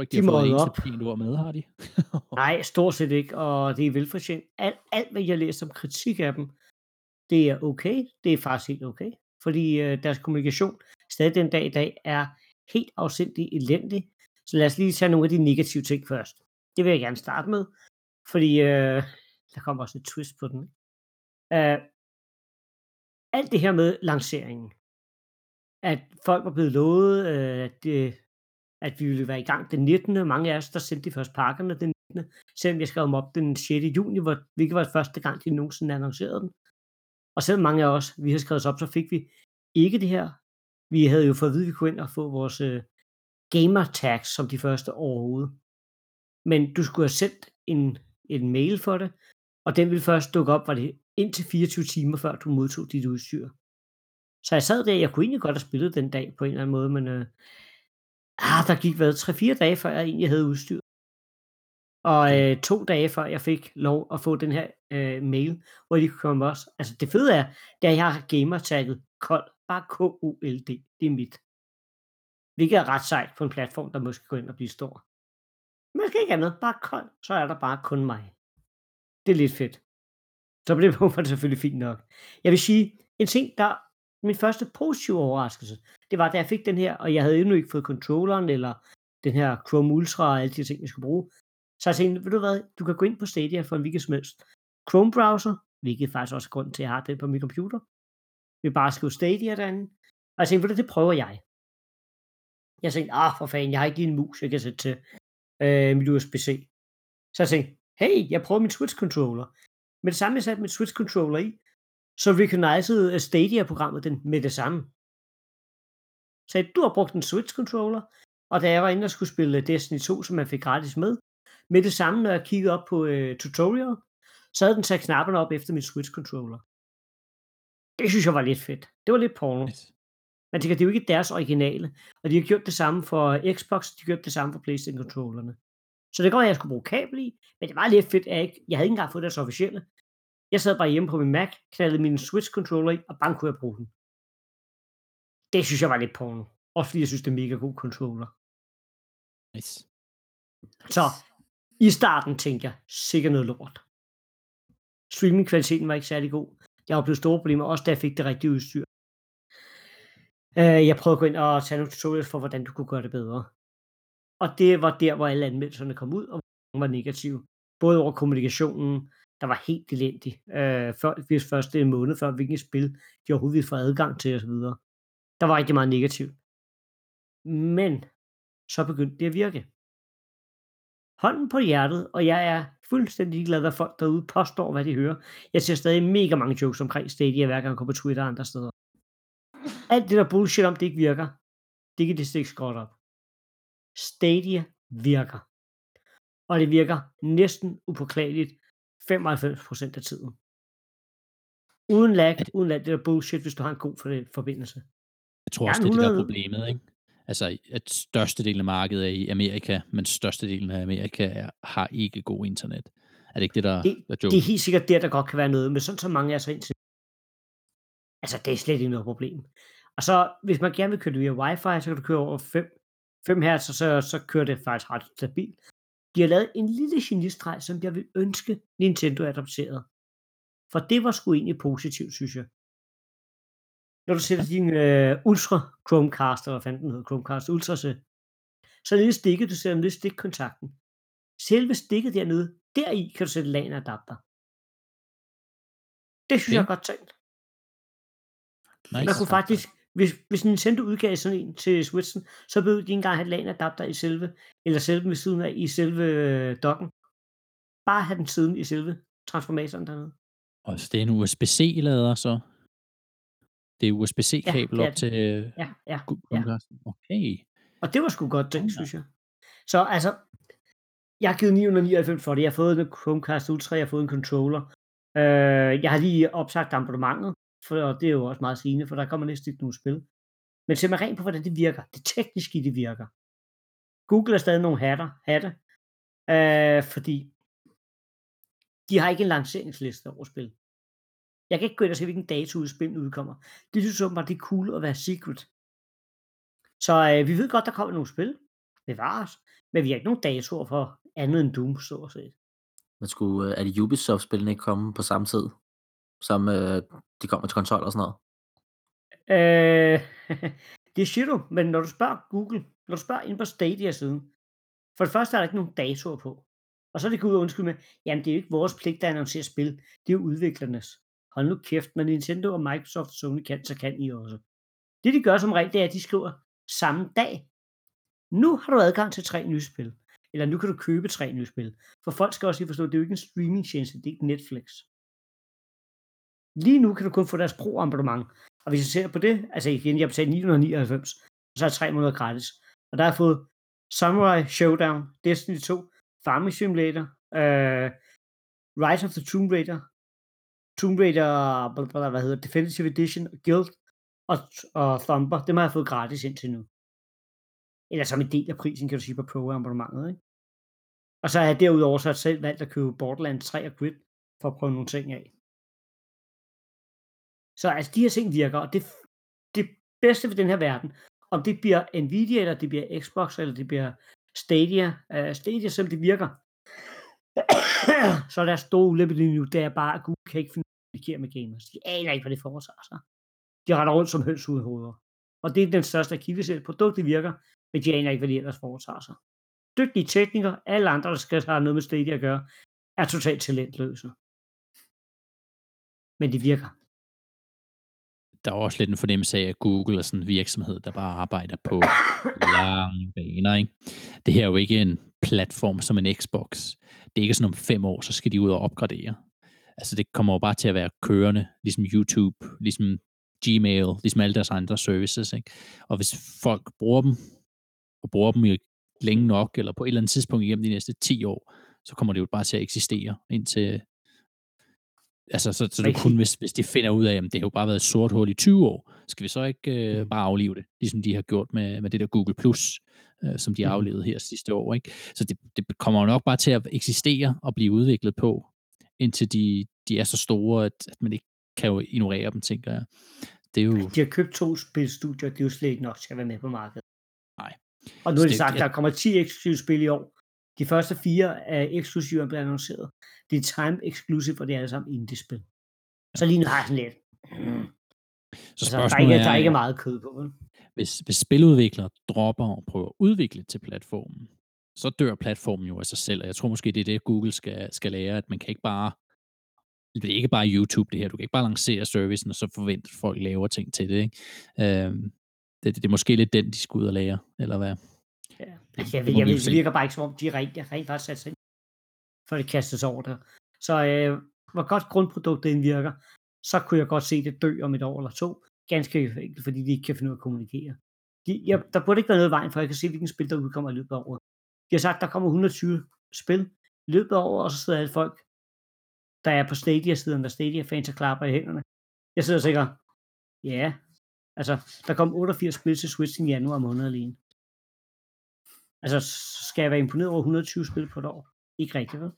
Ikke, de de har op. ord med, har de? Nej, stort set ikke, og det er velfortjent. Alt, alt hvad jeg læser om kritik af dem, det er okay. Det er faktisk helt okay. Fordi øh, deres kommunikation stadig den dag i dag er helt afsindig elendig. Så lad os lige tage nogle af de negative ting først. Det vil jeg gerne starte med, fordi øh, der kommer også et twist på den. Øh, alt det her med lanceringen, at folk var blevet lovet, øh, at, det, at vi ville være i gang den 19. Mange af os, der sendte de først pakkerne den 19. Selvom jeg skrev dem op den 6. juni, hvor, hvilket var første gang, de nogensinde annoncerede den. Og selvom mange af os, vi har skrevet os op, så fik vi ikke det her. Vi havde jo fået at vide, at vi kunne ind og få vores øh, gamer tags som de første overhovedet. Men du skulle have sendt en, en mail for det, og den ville først dukke op, var det indtil 24 timer, før du modtog dit udstyr. Så jeg sad der, jeg kunne egentlig godt have spillet den dag på en eller anden måde, men øh, ah, der gik hvad, 3-4 dage, før jeg egentlig havde udstyr. Og øh, to dage før jeg fik lov at få den her øh, mail, hvor de kunne komme også. Altså det fede er, at jeg har gamertagget kold, bare K-O-L-D, det er mit. Hvilket er ret sejt på en platform, der måske går ind og blive stor. Man skal ikke andet. Bare kold, så er der bare kun mig. Det er lidt fedt. Så på det punkt var det selvfølgelig fint nok. Jeg vil sige, en ting, der min første positive overraskelse, det var, da jeg fik den her, og jeg havde endnu ikke fået controlleren, eller den her Chrome Ultra og alle de ting, jeg skulle bruge. Så jeg tænkte, ved du hvad, du kan gå ind på Stadia for en hvilket som helst Chrome browser, hvilket faktisk også er grunden til, at jeg har det på min computer. Vi bare skrive Stadia derinde. Og jeg tænkte, ved du, det prøver jeg. Jeg tænkte, ah, for fanden, jeg har ikke lige en mus, jeg kan sætte til øh, mit USB-C. Så jeg tænkte, hey, jeg prøver min Switch controller. Med det samme, jeg satte min Switch controller i, så recognizede Stadia-programmet den med det samme. Så du har brugt en Switch controller, og da jeg var inde og skulle spille Destiny 2, som man fik gratis med, med det samme, når jeg kiggede op på øh, tutorial, så havde den sat knapperne op efter min Switch controller. Det synes jeg var lidt fedt. Det var lidt porno. Man tænker, det er jo ikke deres originale. Og de har gjort det samme for Xbox, de har gjort det samme for Playstation-controllerne. Så det går, at jeg skulle bruge kabel i, men det var lidt fedt, at jeg, ikke, jeg havde ikke engang fået deres officielle. Jeg sad bare hjemme på min Mac, knaldede min Switch-controller i, og bare kunne jeg bruge den. Det synes jeg var lidt porno. Også fordi jeg synes, det er mega god controller. Nice. Så i starten tænkte jeg, sikkert noget lort. Streaming-kvaliteten var ikke særlig god. Jeg oplevede store problemer, også da jeg fik det rigtige udstyr. Øh, jeg prøvede at gå ind og tage nogle tutorials for, hvordan du kunne gøre det bedre. Og det var der, hvor alle anmeldelserne kom ud, og var negative. Både over kommunikationen, der var helt elendig. Øh, før, hvis først en måned før, hvilket spil de overhovedet ville få adgang til osv. Der var rigtig meget negativt. Men så begyndte det at virke. Hånden på hjertet, og jeg er fuldstændig glad, hvad folk derude påstår, hvad de hører. Jeg ser stadig mega mange jokes omkring Stadia, hver gang jeg går på Twitter og andre steder. Alt det der bullshit om, det ikke virker, det kan det stikke godt op. Stadia virker. Og det virker næsten upåklageligt 95% af tiden. Uden lag, uden alt det der bullshit, hvis du har en god forbindelse. Jeg tror også, det er det, der er problemet, ikke? Altså, at størstedelen af markedet er i Amerika, men størstedelen af Amerika er, har ikke god internet. Er det ikke det, der, det, er Det er helt sikkert der, der godt kan være noget, men sådan så mange er så ind til. Altså, det er slet ikke noget problem. Og så, hvis man gerne vil køre det via wifi, så kan du køre over 5, 5 Hz, og så, så kører det faktisk ret stabilt. De har lavet en lille genistreg, som jeg vil ønske, Nintendo adopterede. For det var sgu egentlig positivt, synes jeg når du sætter din øh, Ultra Chromecast, eller hvad fanden den hedder, Chromecast Ultra til, så er det lille stikket, du sætter ned i stikkontakten. Selve stikket dernede, deri kan du sætte LAN adapter. Det synes okay. jeg er godt tænkt. Nice. Man kunne faktisk, hvis, hvis Nintendo udgav sådan en til Switchen, så behøvede de ikke engang have LAN adapter i selve, eller selve ved siden af i selve øh, dokken. Bare have den siden i selve transformatoren dernede. Og det er en USB-C-lader så? Det er USB-C-kabel ja, op til ja, ja, ja. Okay. Og det var sgu godt tænkt, ja. synes jeg. Så altså, jeg har givet 999 for det. Jeg har fået en Chromecast Ultra, jeg har fået en controller. Uh, jeg har lige opsagt abonnementet, for det er jo også meget sigende, for der kommer næsten ikke nogen spil. Men se mig rent på, hvordan det virker. Det tekniske det virker. Google er stadig nogle hatter, hatte, øh, fordi de har ikke en lanceringsliste over spil. Jeg kan ikke gå ind og se, hvilken dato spillet udkommer. Det synes jeg bare, det er cool at være secret. Så øh, vi ved godt, der kommer nogle spil. Det var os. Men vi har ikke nogen datoer for andet end Doom, så at sige. Men skulle, øh, er det Ubisoft-spillene ikke komme på samme tid, som øh, de kommer til konsol og sådan noget? Øh, det siger du, men når du spørger Google, når du spørger ind på Stadia-siden, for det første er der ikke nogen datoer på. Og så er det gået undskyld med, jamen det er jo ikke vores pligt at annoncere spil, det er jo udviklernes hold nu kæft, men Nintendo og Microsoft og Sony kan, så kan I også. Det de gør som regel, det er, at de skriver samme dag. Nu har du adgang til tre nye spil. Eller nu kan du købe tre nye spil. For folk skal også lige forstå, at det er jo ikke en streamingtjeneste, det er ikke Netflix. Lige nu kan du kun få deres pro-abonnement. Og hvis jeg ser på det, altså igen, jeg betaler 999, så er det tre måneder gratis. Og der har jeg fået Samurai Showdown, Destiny 2, Farming Simulator, uh, Rise of the Tomb Raider, Tomb Raider, hvad hedder Definitive Edition, Guild og, og Thumper, dem har jeg fået gratis indtil nu. Eller som en del af prisen, kan du sige, på Pro-abonnementet, ikke? Og så har jeg derudover så selv valgt at købe Borderlands 3 og Grid, for at prøve nogle ting af. Så altså, de her ting virker, og det, det bedste ved den her verden, om det bliver Nvidia, eller det bliver Xbox, eller det bliver Stadia, uh, Stadia, som det virker, så er der store ulempe lige nu, det er bare, at Google kan ikke finde ud af kommunikere med gamers. De aner ikke, hvad det foretager sig. De retter rundt som høns hoveder. Og det er den største akilleshæl. Produktet virker, men de aner ikke, hvad de ellers foretager sig. Dygtige teknikere, alle andre, der skal have noget med Stadia at gøre, er totalt talentløse. Men det virker der er også lidt en fornemmelse af, at Google er sådan en virksomhed, der bare arbejder på lange baner. Ikke? Det her er jo ikke en platform som en Xbox. Det er ikke sådan om fem år, så skal de ud og opgradere. Altså det kommer jo bare til at være kørende, ligesom YouTube, ligesom Gmail, ligesom alle deres andre services. Ikke? Og hvis folk bruger dem, og bruger dem i længe nok, eller på et eller andet tidspunkt igennem de næste 10 år, så kommer det jo bare til at eksistere indtil Altså, så, så det kun, hvis, hvis de finder ud af, at det har jo bare været et sort hul i 20 år, skal vi så ikke øh, bare aflive det, ligesom de har gjort med, med det der Google Plus, øh, som de har aflevet her sidste år. Ikke? Så det, det kommer jo nok bare til at eksistere og blive udviklet på, indtil de, de er så store, at, at man ikke kan jo ignorere dem, tænker jeg. Det er jo... De har købt to spilstudier, det er jo slet ikke nok til at være med på markedet. Nej. Og nu har de det- sagt, at der kommer 10 eksklusive spil i år. De første fire er eksklusive, bliver annonceret. Det er time exclusive, og det er alle sammen indie-spil. Så lige nu har jeg sådan lidt. Mm. Så Altså, der, er ikke, der er ikke meget kød på. Vel? hvis, hvis spiludviklere dropper og prøver at udvikle til platformen, så dør platformen jo af sig selv, og jeg tror måske, det er det, Google skal, skal lære, at man kan ikke bare, det er ikke bare YouTube det her, du kan ikke bare lancere servicen, og så forvente, at folk laver ting til det, ikke? Øhm, det, det, det er måske lidt den, de skal ud og lære, eller hvad? Ja. Altså, jeg, jeg det se. virker bare ikke som om, de rent, jeg rent faktisk sat sig før det kastes over der. Så øh, hvor godt grundproduktet virker, så kunne jeg godt se det dø om et år eller to. Ganske enkelt, fordi de ikke kan finde ud af at kommunikere. De, jeg, der burde ikke være noget i vejen for, jeg kan se, hvilken spil, der udkommer i løbet af året. De har sagt, der kommer 120 spil i løbet af året, og så sidder alle folk, der er på Stadia-siden, der Stadia-fans og klapper i hænderne. Jeg sidder sikkert, ja, altså, der kom 88 spil til Switch i januar måned alene. Altså, skal jeg være imponeret over 120 spil på et år? Ikke rigtigt, vel?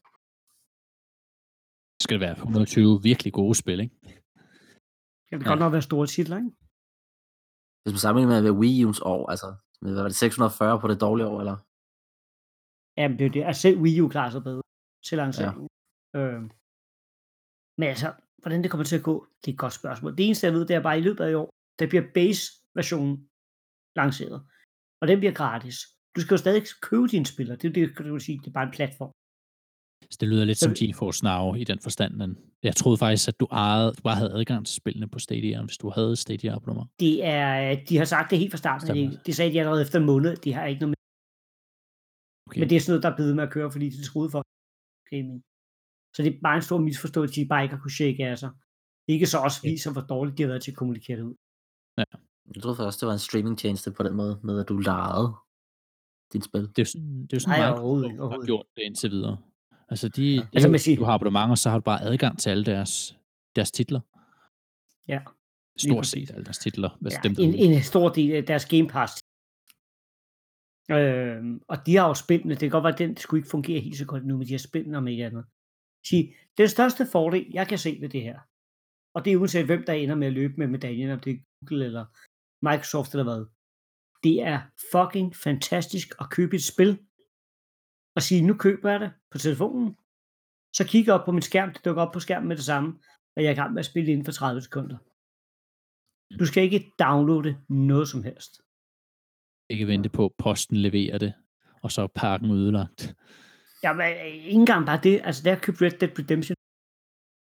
Skal det være 120 virkelig gode spil, ikke? Det kan Ja. godt nok være store titler, ikke? Hvis man sammenligner med Wii U's år, altså, med, hvad var det, 640 på det dårlige år, eller? Jamen, det er jo det. Altså, selv Wii U klarer sig bedre til lanceringen. Ja. Øh. Men altså, hvordan det kommer til at gå, det er et godt spørgsmål. Det eneste, jeg ved, det er bare, at i løbet af i år, der bliver base-versionen lanceret. Og den bliver gratis. Du skal jo stadig købe dine spillere. Det er jo det, kan du sige. Det er bare en platform. Så det lyder lidt Så som GeForce Now i den forstand, men jeg troede faktisk, at du, ejede, du bare havde adgang til spillene på Stadia, hvis du havde Stadia abonnement. Det er, de har sagt det helt fra starten. Stemmer. Det, det sagde de allerede efter en måned. De har ikke noget med. Okay. Men det er sådan noget, der er blevet med at køre, fordi de troede for gaming. Så det er bare en stor misforståelse, de bare ikke har kunne shake af sig. Ikke så også viser, hvor dårligt de har været til at kommunikere det ud. Jeg troede først, det var en streamingtjeneste på den måde, med at du lejede dit spil. Det er det er sådan Nej, Microsoft overhovedet har gjort det indtil videre. Altså, de, ja. Altså, man siger- du har abonnementer, så har du bare adgang til alle deres, deres titler. Ja. Stort set alle deres titler. Altså Ja, dem, der en, er en stor del af deres Game Pass. Øhm, og de har jo spillene, det kan godt være, at den skulle ikke fungere helt så godt nu, men de har spillene om ikke andet. Sige, den største fordel, jeg kan se ved det her, og det er uanset hvem der ender med at løbe med medaljen, om det er Google eller Microsoft eller hvad, det er fucking fantastisk at købe et spil, og sige, nu køber jeg det på telefonen, så kigger jeg op på min skærm, det dukker op på skærmen med det samme, og jeg er i gang med at spille inden for 30 sekunder. Du skal ikke downloade noget som helst. Ikke vente på, at posten leverer det, og så er pakken udlagt. Jamen, øh, ikke engang bare det. Altså, da jeg købte Red Dead Redemption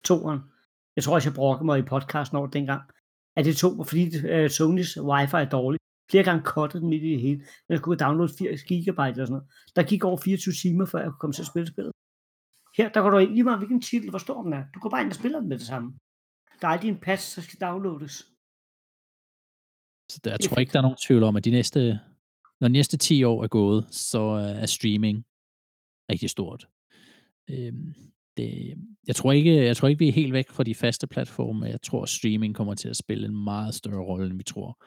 2'eren, jeg tror også, jeg brokkede mig i podcasten over dengang, at det tog mig, fordi uh, Sonys wifi er dårlig. Flere gange kottet den midt i det hele. Men jeg kunne downloade 80 gigabyte eller sådan noget. Der gik over 24 timer, før jeg kunne komme til at spille spillet. Her, der går du ind lige meget, hvilken titel, hvor stor den er. Du går bare ind og spiller den med det samme. Der er aldrig en patch, der skal downloades. Så der, jeg tror ikke, der er nogen tvivl om, at de næste, når de næste 10 år er gået, så øh, er streaming rigtig stort. Øhm, det, jeg, tror ikke, jeg tror ikke, vi er helt væk fra de faste platforme. Jeg tror, at streaming kommer til at spille en meget større rolle, end vi tror.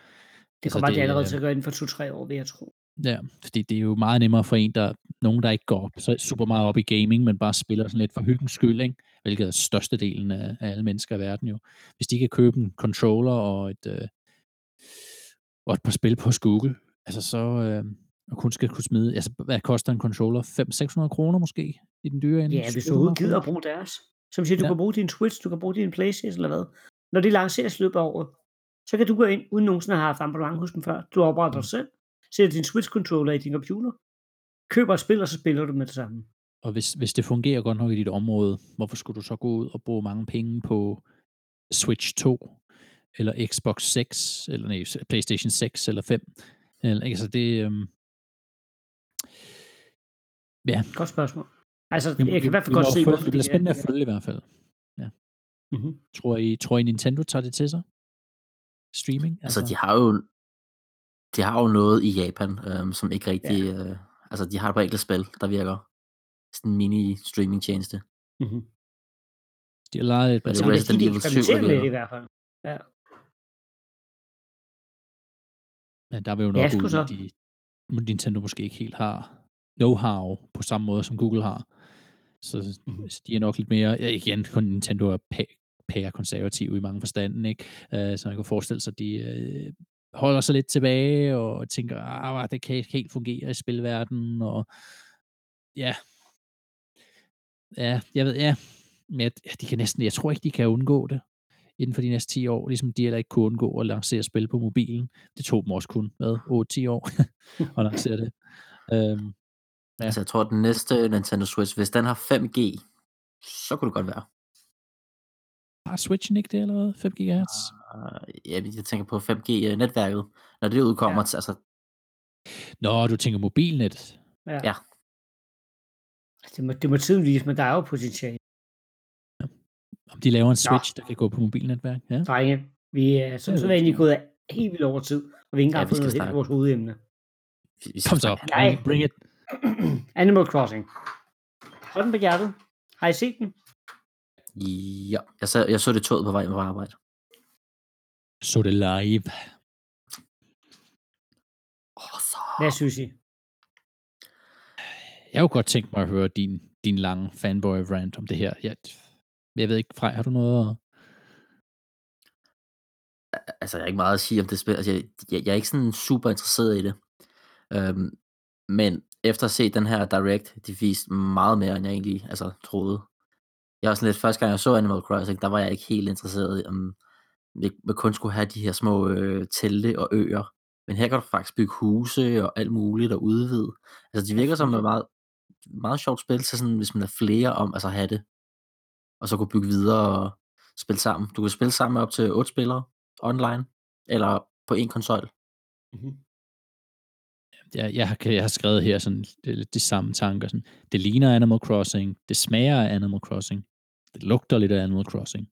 Det Altså, kommer det, det, allerede øh, til at gøre inden for 2-3 år, vil jeg tro. Ja, fordi det er jo meget nemmere for en, der nogen, der ikke går så super meget op i gaming, men bare spiller sådan lidt for hyggens skyld, ikke? hvilket er størstedelen af, af alle mennesker i verden jo. Hvis de kan købe en controller og et, øh, og et par spil på Google, altså så, øh, og kun skal kunne smide, altså hvad koster en controller? 500-600 kroner måske i den dyre ende? Ja, hvis du 700 overhovedet gider at bruge deres. Som siger, du Ja. kan bruge din Twitch, du kan bruge din Playstation eller hvad. Når det lanceres løbet af året, så kan du gå ind, uden nogensinde at have haft abonnement hos dem før. Du opretter dig selv, sætter din Switch-controller i din computer, køber et spil, og så spiller du med det samme. Og hvis, hvis det fungerer godt nok i dit område, hvorfor skulle du så gå ud og bruge mange penge på Switch 2, eller Xbox 6, eller nej, PlayStation 6 eller 5? Eller, altså det, øhm, ja, Godt spørgsmål. Altså, vi, jeg kan i hvert fald vi godt se, hvorfor det bliver er- spændende at følge i hvert fald. Mhm. Tror I, tror I Nintendo tager det til sig? Streaming? Altså, de har jo, de har jo noget i Japan, øhm, som ikke rigtig... Ja. Øh, altså, de har et par enkelte spil, der virker. Sådan en mini-streaming-tjeneste. Mhm. de har lejet et Men par det Så er Resident Evil 7 eksperimenterer med leverer. det i hvert fald. Ja. Men der vil jo Ja, nok sgu ud, at de, Nintendo måske ikke helt har know-how på samme måde, som Google har. Så Mhm. så de er nok lidt mere, ja, igen, kun Nintendo er pæ- pære konservative i mange forstanden, ikke? Øh, så man kan forestille sig, at de øh, holder sig lidt tilbage og tænker, ah, ah, det kan ikke helt fungere i spilverdenen, og ja, ja, jeg ved, ja, men jeg, ja, de kan næsten, jeg tror ikke, de kan undgå det inden for de næste 10 år, ligesom de heller ikke kunne undgå at lancere spil på mobilen. Det tog dem også kun, hvad, 8-10 år at lancere det. Øhm, Ja. Altså, jeg tror, at den næste Nintendo Switch, hvis den har 5G, så kunne det godt være har Switchen ikke det, eller hvad? 5 GHz? Uh, ja, jeg tænker på 5G-netværket. Når det udkommer, ja. altså, Nå, du tænker mobilnet. Ja. Ja. Det må, det må tiden vise, men der er jo potentiale. Om de laver en Nå. Switch, der kan gå på mobilnetværk. Ja. Drenge, vi er som så egentlig gået helt vildt over tid, og vi ikke engang Ja, fået noget vores hovedemne. vi- vi Kom så. Nej. Bring, bring it. Animal Crossing. Hold den på hjertet. Har I set den? Ja, jeg så, jeg så det toget på vej med arbejde. Så det live. Oh, så. Hvad synes I? Jeg kunne godt tænke mig at høre din, din lange fanboy rant om det her. Jeg, jeg ved ikke, Frej, har du noget at... altså, jeg har ikke meget at sige om det spil. Altså, jeg, jeg, jeg er ikke sådan super interesseret i det. Øhm, men efter at se den her Direct, de viste meget mere, end jeg egentlig altså, troede. Jeg var sådan lidt, første gang jeg så Animal Crossing, der var jeg ikke helt interesseret i, om vi, vi kun skulle have de her små øh, telte og øer. Men her kan du faktisk bygge huse og alt muligt og udvide. Altså, de virker som et meget, meget sjovt spil, så sådan, hvis man er flere om, altså have det. Og så kunne bygge videre og spille sammen. Du kan spille sammen med op til otte spillere online, eller på en konsol. Mhm. Jeg, jeg, har, jeg har skrevet her sådan lidt de samme tanker. Sådan, det ligner Animal Crossing. Det smager af Animal Crossing. Det lugter lidt af Animal Crossing.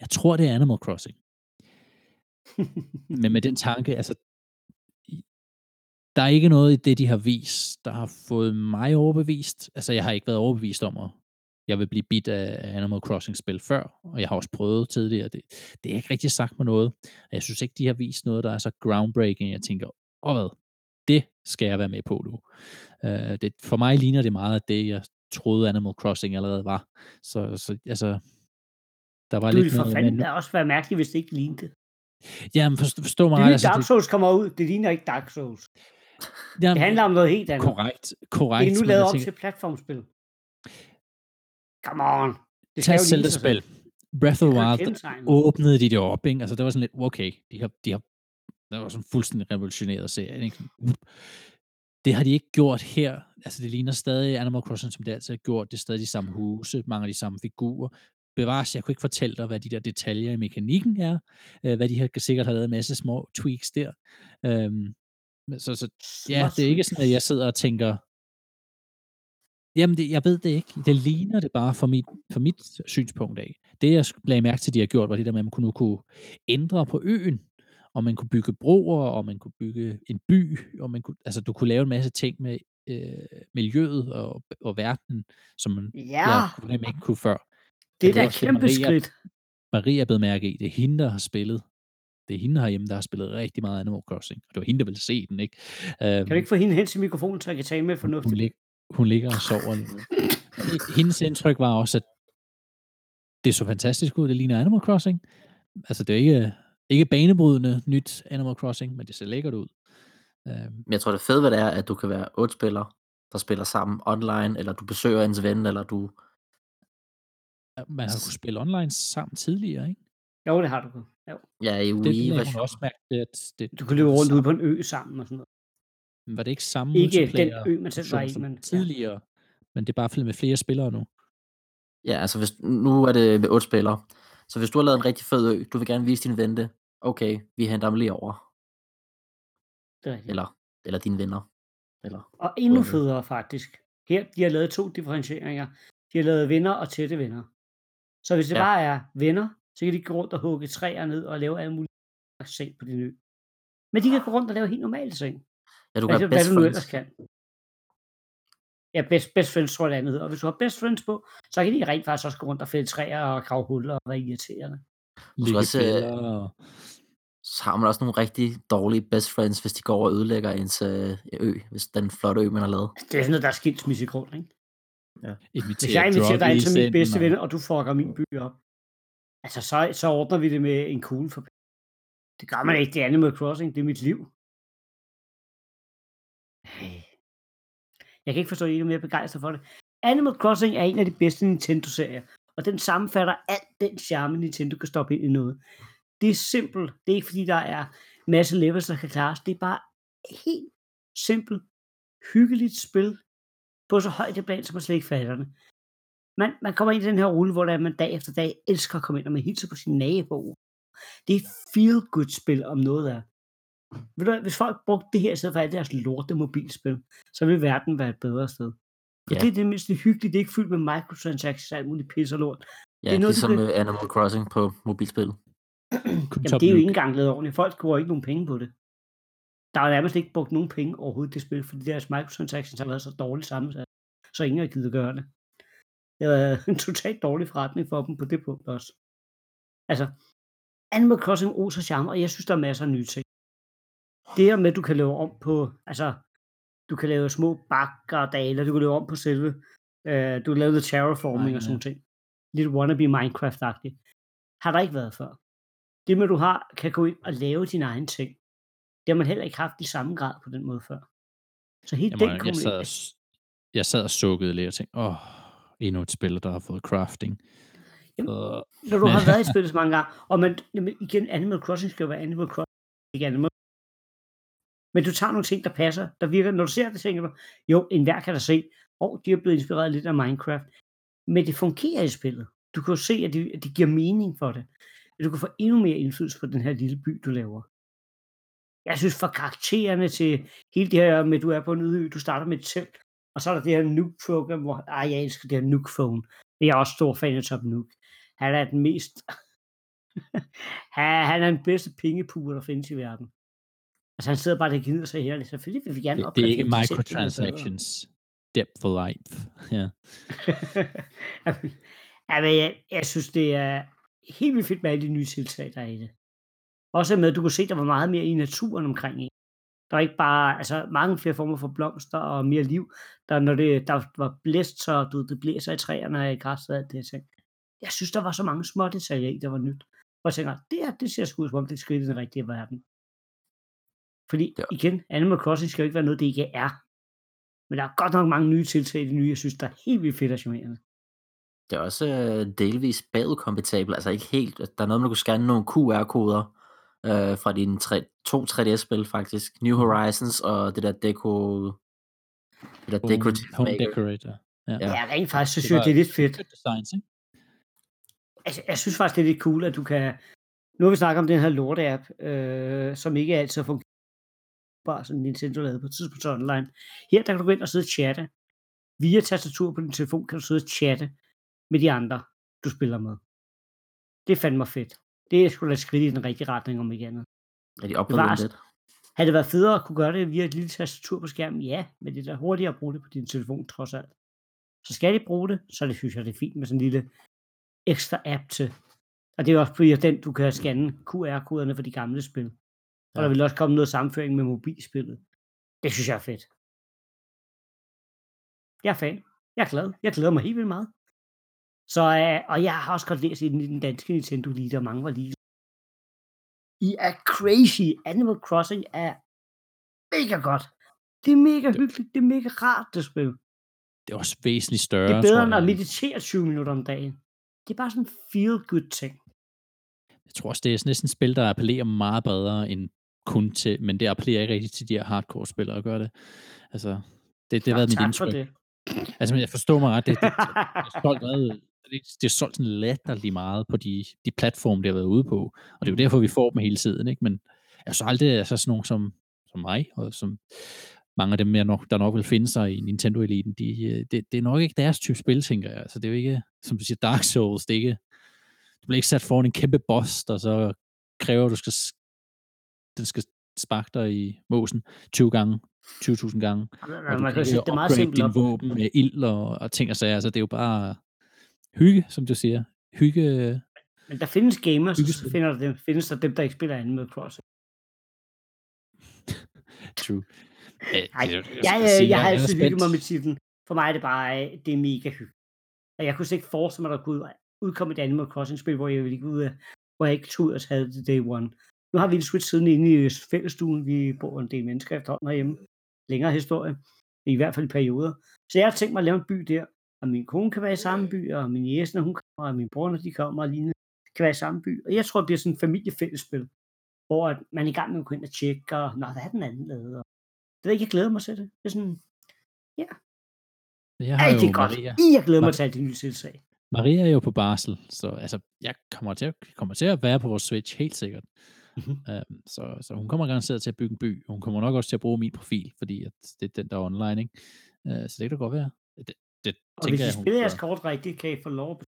Jeg tror, det er Animal Crossing. Men med den tanke, altså, der er ikke noget i det, de har vist, der har fået mig overbevist. Altså, jeg har ikke været overbevist om, at jeg vil blive bit af Animal Crossing-spil før, og jeg har også prøvet tidligere. Det, det er ikke rigtig sagt mig noget. Og jeg synes ikke, de har vist noget, der er så groundbreaking. Jeg tænker, åh hvad, det skal jeg være med på nu. Uh, det, for mig ligner det meget af det, jeg troede Animal Crossing allerede var. Så, så altså, der var Du lidt ville for noget, fanden da også være mærkeligt, hvis det ikke lignede det. jamen, forstå, forstå mig Det nye altså, Dark Souls kommer ud, det ligner ikke Dark Souls. jamen, Det handler om noget helt andet. korrekt, korrekt. Det er nu lavet op tænker, til platformspil. Come on. Det Tag selv sig spil. Breath of the Det er Wild, der åbnede de det op, ikke? Altså, det var sådan lidt, okay, de har, de har, det var sådan fuldstændig revolutioneret serien, ikke? Det har de ikke gjort her. Altså, det ligner stadig Animal Crossing, som det altid har gjort. Det er stadig de samme huse, mange af de samme figurer. Bevares, jeg kunne ikke fortælle dig, hvad de der detaljer i mekanikken er. Øh, hvad de her sikkert har lavet en masse små tweaks der. Øhm, så, så ja, det er ikke sådan, at jeg sidder og tænker, Jamen, det, jeg ved det ikke. Det ligner det bare for mit, for mit synspunkt af. Det, jeg lagde mærke til, de har gjort, var det der med, at man kunne nu kunne ændre på øen, og man kunne bygge broer, og man kunne bygge en by, og man kunne, altså, du kunne lave en masse ting med øh, miljøet og, og verdenen, som man Ja, jeg kunne ikke kunne før. det er da et kæmpe Maria- skridt. Maria blev mærke i, det er hende, der har spillet. Det er hende herhjemme, der har spillet rigtig meget Animal Crossing. Og det var hende, der ville se den, ikke? Øhm, Kan du ikke få hende hen til mikrofonen, så jeg kan tale med hun, fornuftigt? lig, hun ligger og sover Hendes indtryk var også, at det så fantastisk ud. Det ligner Animal Crossing. Altså, det er ikke, ikke banebrydende nyt Animal Crossing, men det ser lækkert ud. Øh, Men jeg tror, det fede ved det er, at du kan være otte spillere, der spiller sammen online, eller du besøger ens ven, eller du... man har kunnet spille online sammen tidligere, ikke? Jo, det har du. Jo. Ja, i Det Wii hun version. også mærke til, at det, Du kan løbe rundt ude på en ø sammen og sådan noget. Men Var det ikke samme Ikke den ø, man selv var i, men ja. tidligere, men det er bare med flere spillere nu. Ja, altså hvis, nu er det med otte spillere. Så hvis du har lavet en rigtig fed ø, du vil gerne vise din ven det, okay, vi henter dem lige over. Det er rigtigt. Eller, eller dine venner. Eller, Og endnu federe faktisk. Her, de har lavet to differentieringer. De har lavet venner og tætte venner. Så hvis det Ja. bare er venner, så kan de gå rundt og hugge træer ned og lave alle mulige seng på din ø. Men de kan gå rundt og lave helt normale seng. ja, du Hvad, kan have hvad du nu ellers kan. Ja, best, best friends tror jeg det andet hedder. Og hvis du har best friends på, så kan de rent faktisk også gå rundt og fælde træer og grave huller og være irriterende. Ligge også, øh, og Så har man også nogle rigtig dårlige best friends, hvis de går og ødelægger ens øh, ø, hvis den flotte ø, man har lavet. Det er sådan noget, der er skilsmissegrund, ikke? Hvis invitere jeg inviterer dig ind som min bedste ven, og du fucker min by op, altså så, så ordner vi det med en kugle for Det gør man ikke, det er Animal Crossing, det er mit liv. Jeg kan ikke forstå, at I ikke er mere begejstret for det. Animal Crossing er en af de bedste Nintendo-serier, og den sammenfatter alt den charme, Nintendo kan stoppe ind i noget. Det er simpelt. Det er ikke fordi, der er masse levels, der kan klares. Det er bare helt simpelt, hyggeligt spil på så højt et plan, som man slet ikke fatter det. Man, man kommer ind i den her rulle, hvor der er, man dag efter dag elsker at komme ind, og man hilser på sin nabo. Det er feel-good-spil om noget af. Ved du, hvis folk brugte det her i stedet for alt deres lorte mobilspil, så ville verden være et bedre sted. For Ja. det er det mindste hyggeligt. Det er ikke fyldt med microtransactions og alt muligt pis og lort. Ja, Det er noget, ligesom kan- Animal Crossing på mobilspil. Jamen, det er jo ikke engang lavet ordentligt. Folk bruger ikke nogen penge på det. Der er nærmest ikke brugt nogen penge overhovedet det spil, fordi deres microtransactions har været så dårligt sammensat, så ingen har givet at gøre det. Det har været en totalt dårlig forretning for dem på det punkt også. Altså, Animal Crossing oser charme, og jeg synes, der er masser af nye ting. Det her med, at du kan lave om på, altså, du kan lave små bakker og dale, du kan lave om på selve, øh, du kan lave terraforming og sådan nogle ting. Lidt wannabe Minecraft-agtigt. Har der ikke været før. Det med, du har, kan gå ind og lave dine egne ting, det har man heller ikke haft i samme grad på den måde før. Så helt Jamen, den jeg, sad kombination. og, jeg sad og sukkede lidt og tænkte, åh, endnu et spil, der har fået crafting. Jamen, Og, Når du har været i spillet så mange gange, og man, jamen, igen, Animal Crossing skal jo være Animal Crossing, ikke Animal Men du tager nogle ting, der passer, der virker. Når du ser det, tænker du, jo, enhver kan da se, og de er blevet inspireret lidt af Minecraft. Men det fungerer i spillet. Du kan jo se, at det, at det giver mening for det. At du kan få endnu mere indflydelse på den her lille by, du laver. Jeg synes, for karaktererne til hele det her med, at du er på en øde ø, du starter med et telt, og så er der det her Nuke-program, hvor ej, jeg elsker det her Nuke-phone. Jeg er også stor fan af Top Nuke. Han er den mest... han, er den bedste pengepuger, der findes i verden. Altså, han sidder bare der og gider sig her. Selvfølgelig vil vi gerne det, det er ikke opgradere microtransactions. Depth for life. Ja. Jamen, jeg, jeg synes, det er helt vildt fedt med alle de nye tiltag, der er i det. Også med, at du kunne se, at der var meget mere i naturen omkring en. Der var ikke bare, altså mange flere former for blomster og mere liv. Der, når det, der var blæst, så du, det blæser i træerne og i græsset og alt det ting. Jeg synes, der var så mange små detaljer i, der var nyt. Og jeg tænker, det her, det ser sgu ud som om, det skridt i den rigtige verden. Fordi Ja. igen, Animal Crossing skal jo ikke være noget, det ikke er. Men der er godt nok mange nye tiltag i det nye, jeg synes, der er helt vildt fedt og charmerende. Det er også øh, delvis bagudkompatibel, altså ikke helt. Der er noget, man kunne scanne nogle QR-koder øh, fra dine tre, to 3DS-spil faktisk. New Horizons og det der Deco... Det der Home, Decorative home Maker. decorator. Ja. Ja. Ja, rent faktisk, så Det synes jeg, det er lidt fedt. Designs, ikke? Altså, jeg synes faktisk, det er lidt cool, at du kan... Nu har vi snakket om den her lorte-app, øh, som ikke altid fungerer, bare som Nintendo lavede på tidspunkt online. Her, der kan du gå ind og sidde og chatte. Via tastatur på din telefon kan du sidde og chatte med de andre, du spiller med. Det er fandme fedt. Det er sgu da skridt i den rigtige retning, om ikke andet. Er de opgraderet lidt? Havde det været federe at kunne gøre det via et lille tastatur på skærmen? Ja, men det er da hurtigere at bruge det på din telefon, trods alt. Så skal de bruge det, så det synes jeg, det er fint med sådan en lille ekstra app til. Og det er også fordi, den, du kan scanne QR-koderne for de gamle spil. Og Ja. der vil også komme noget sammenføring med mobilspillet. Det synes jeg er fedt. Jeg er fan. Jeg er glad. Jeg glæder mig helt vildt meget. Så, øh, og jeg har også godt læst i den, danske Nintendo lige, der mange var lige. I er crazy. Animal Crossing er mega godt. Det er mega hyggeligt. Det er mega rart, det spil. Det er også væsentligt større, Det er bedre, end at meditere 20 minutter om dagen. Det er bare sådan en feel-good ting. Jeg tror også, det er næsten et spil, der appellerer meget bredere end kun til, men det appellerer ikke rigtig til de her hardcore-spillere at gøre det. Altså, det, det har Nå, været mit for indtryk. det. Altså, men jeg forstår mig ret, det, det, det, det er solgt meget, det, det er solgt sådan latterligt meget på de, de platforme, det har været ude på. Og det er jo derfor, vi får dem hele tiden, ikke? Men jeg så aldrig, altså sådan nogen som, som mig, og som mange af dem, jeg nok, der nok vil finde sig i Nintendo-eliten, de, øh, det, det er nok ikke deres type spil, tænker jeg. Altså, det er jo ikke, som du siger, Dark Souls, det er ikke, du bliver ikke sat foran en kæmpe boss, der så kræver, at du skal, den skal sparke dig i måsen 20 gange, 20.000 gange. Du Man kan sætte det meget upgrade simpelt din våben med ild og, og ting og sager. Altså, det er jo bare hygge, som du siger. Hygge. Men der findes gamers, så Hyggespil. finder der dem, findes der dem, der ikke spiller Animal Crossing. True. Øh, er jo- jeg, skal jeg, sige, jeg har altid hygget mig med titlen. For mig er det bare, øh, det er mega hyggeligt. Og jeg kunne slet ikke forestille mig, at der kunne udkomme et Animal Crossing-spil, hvor jeg ville ikke ud af, hvor jeg ikke tog og havde det day one. Nu har vi en Switch siden inde i fællestuen. Vi bor en del mennesker efterhånden herhjemme. Længere historie. I hvert fald i perioder. Så jeg har tænkt mig at lave en by der. Og min kone kan være i samme by, og min jæs, når hun kommer, og min bror, når de kommer, og lignende, kan være i samme by. Og jeg tror, det bliver sådan et familiefællesspil, hvor at man er i gang med at gå ind og tjekke, og nå, hvad er den anden lavet? Og det ved ikke, jeg glæder mig til det. Det er sådan, Jeg har det er godt. Maria. I, jeg glæder mig Mar- til alle de nye tiltag. Maria er jo på barsel, så altså, jeg kommer til, at, kommer til at være på vores Switch, helt sikkert. Mhm. Um, så, så hun kommer garanteret til at bygge en by. Hun kommer nok også til at bruge min profil, fordi at det er den, der er online. Ikke? Uh, så det kan da godt være. Det, det Og tænker hvis I spiller jeres kort rigtigt, kan I få lov. at-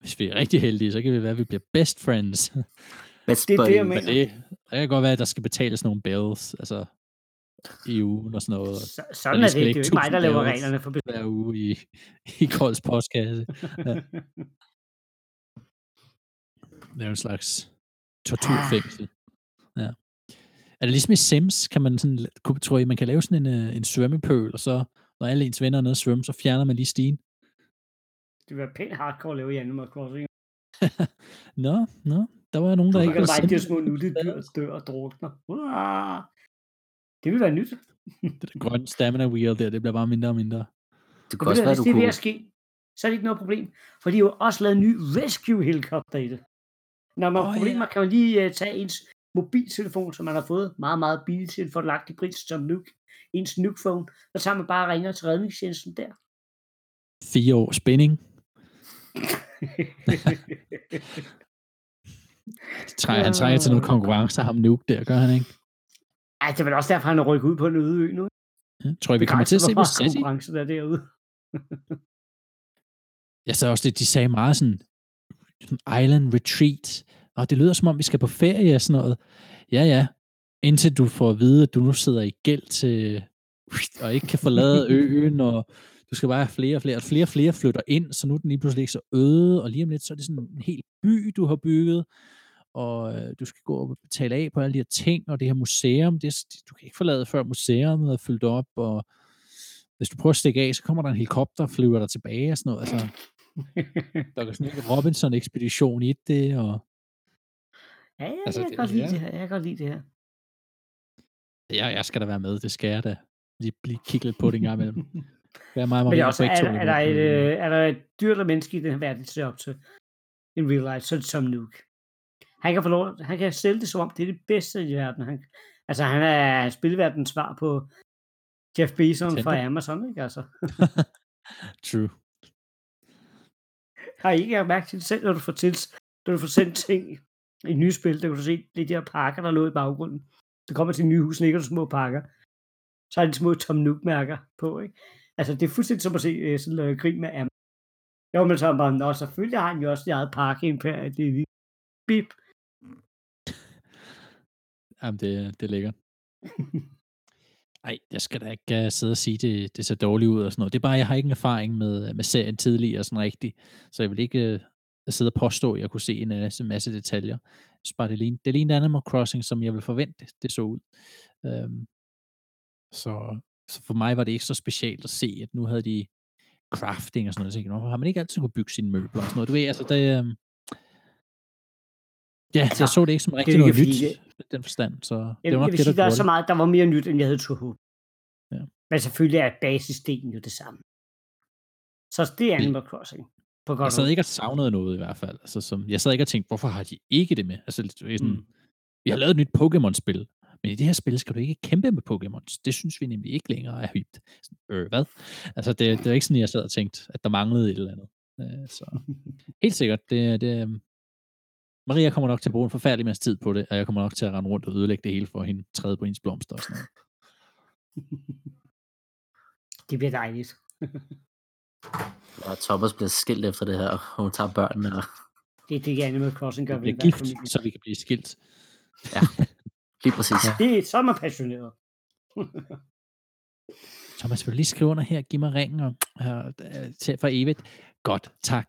Hvis vi er rigtig heldige, så kan det være, at vi bliver best friends. Best Det er det, jeg mener. Men det, det kan godt være, at der skal betales nogle bells, altså i ugen og sådan noget. og Så, sådan er det. Det er jo ikke mig, der 1000 laver reglerne for Hver uge i, i Kolds postkasse. Ja. Det er jo en slags torturfængsel. Ja. Er det ligesom i Sims, kan man sådan, kunne- tror I, man kan lave sådan en, øh, en svømmepøl, og så, når alle ens venner er nede at svømme, så fjerner man lige stigen? det være pænt hardcore at lave i Animal Crossing. Nå, nå, der var nogen, der ikke kan der ville bare de små nuttede dyr, der dør og drukner. Uah! Det vil være nyt. det der grønne stamina wheel der, det bliver bare mindre og mindre. Det Og ved også du, være, hvis du det er ved at ske, så er det ikke noget problem. For de har jo også lavet en ny rescue helikopter i det. Når man har problemer, ja. kan man lige uh, tage ens mobiltelefon, som man har fået meget, meget billigt til for lagt i pris som nuke. Ens nuke phone. Så tager man bare og ringer til redningstjenesten der. Fire år spænding. Trænger, han trænger til noget konkurrence, ham Nuke der, gør han ikke? Ej, det er vel også derfor, han er rykket ud på en øde ø nu. Ja, tror jeg, vi kommer til at se på Sassy? konkurrence der er derude. Jeg sagde også det, de sagde meget sådan, sådan island retreat, og det lyder som om, vi skal på ferie og sådan noget. Ja, ja, indtil du får at vide, at du nu sidder i gæld til, og ikke kan forlade øen, og du skal bare have flere og flere, og flere og flere flytter ind, så nu er den lige pludselig ikke så øde, og lige om lidt, så er det sådan en hel by, du har bygget, og øh, du skal gå og betale af på alle de her ting, og det her museum, det, du kan ikke forlade før museet er fyldt op, og hvis du prøver at stikke af, så kommer der en helikopter og flyver dig tilbage og sådan noget. Altså, der er sådan en Robinson-ekspedition i det, og Ja, ja, Altså, jeg det- kan godt lide ja. det her. Jeg kan godt lide det her. Ja, jeg skal da være med, det skal jeg da. Lige, lige kigge lidt på det en gang imellem. Hvad er mig, Men det er, Maria, også, begge er, er, der et, øh, er der et dyr eller menneske i den her verden, til op til en real life, så det Tom Nook. Han kan få lov, han kan sælge det som om, det er det bedste i verden. Han, altså, han er spilverdens svar på Jeff Bezos fra. Amazon, ikke? Altså, True. har I ikke lagt mærke til det selv, når du får, til, når du får sendt ting i nye spil, der kan du se de der pakker, der lå i baggrunden. Du kommer til nye hus, ligger der små pakker. Så er de små Tom Nook-mærker på, ikke? Altså, det er fuldstændig som at se øh, sådan noget grin med Amazon. Jo, men så er bare, nå, selvfølgelig har han jo også sit eget pakkeimperium. Det er lige bip. Jamen, det, det er lækkert. Ej, jeg skal da ikke uh, sidde og sige, det, det ser dårligt ud og sådan noget. Det er bare, jeg har ikke en erfaring med, med serien tidligere sådan rigtigt, så jeg vil ikke uh, sidde og påstå, at jeg kunne se en masse, masse detaljer. Synes bare, det lignede, det lignede Animal Crossing, som jeg ville forvente, det så ud. Um, så, så for mig var det ikke så specielt at se, at nu havde de crafting og sådan noget. Så tænkte, "Nå, har man ikke altid kunne bygge sine møbler og sådan noget? Du ved, altså, det, um, ja, Altså, jeg så det ikke som Det rigtig er jo noget nyt. det, i den forstand, så det Jeg, var nok jeg vil det, sige, der der er så det. meget, der var mere nyt, end jeg havde håbe. Ja. Men selvfølgelig er basisdelen jo det samme. Så det er Animal Crossing. På godt Jeg sad ikke og savnede noget i hvert fald. Altså, som, jeg sad ikke og tænkte, hvorfor har de ikke det med? Altså, sådan, Mm. Vi har lavet et nyt Pokémon-spil, men i det her spil skal du ikke kæmpe med Pokémon. Det synes vi nemlig ikke længere er hypt. Sådan, øh, hvad? Altså, det, det er ikke sådan, jeg sad og tænkte, at der manglede et eller andet. Øh, så helt sikkert, det, det, øhm, Maria kommer nok til at bruge en forfærdelig masse tid på det, og jeg kommer nok til at rende rundt og ødelægge det hele for hende, træde på hendes blomster og sådan noget. Det bliver dejligt. Og Thomas bliver skilt efter det her, og hun tager børnene. Og... Det er det, Animal Crossing gør Vi bliver gift, familie. så vi kan blive skilt. Lige præcis. Ja. Det er så man passioneret. Thomas, vil du lige skrive under her, giv mig ringen og, uh, til for evigt? Godt, tak.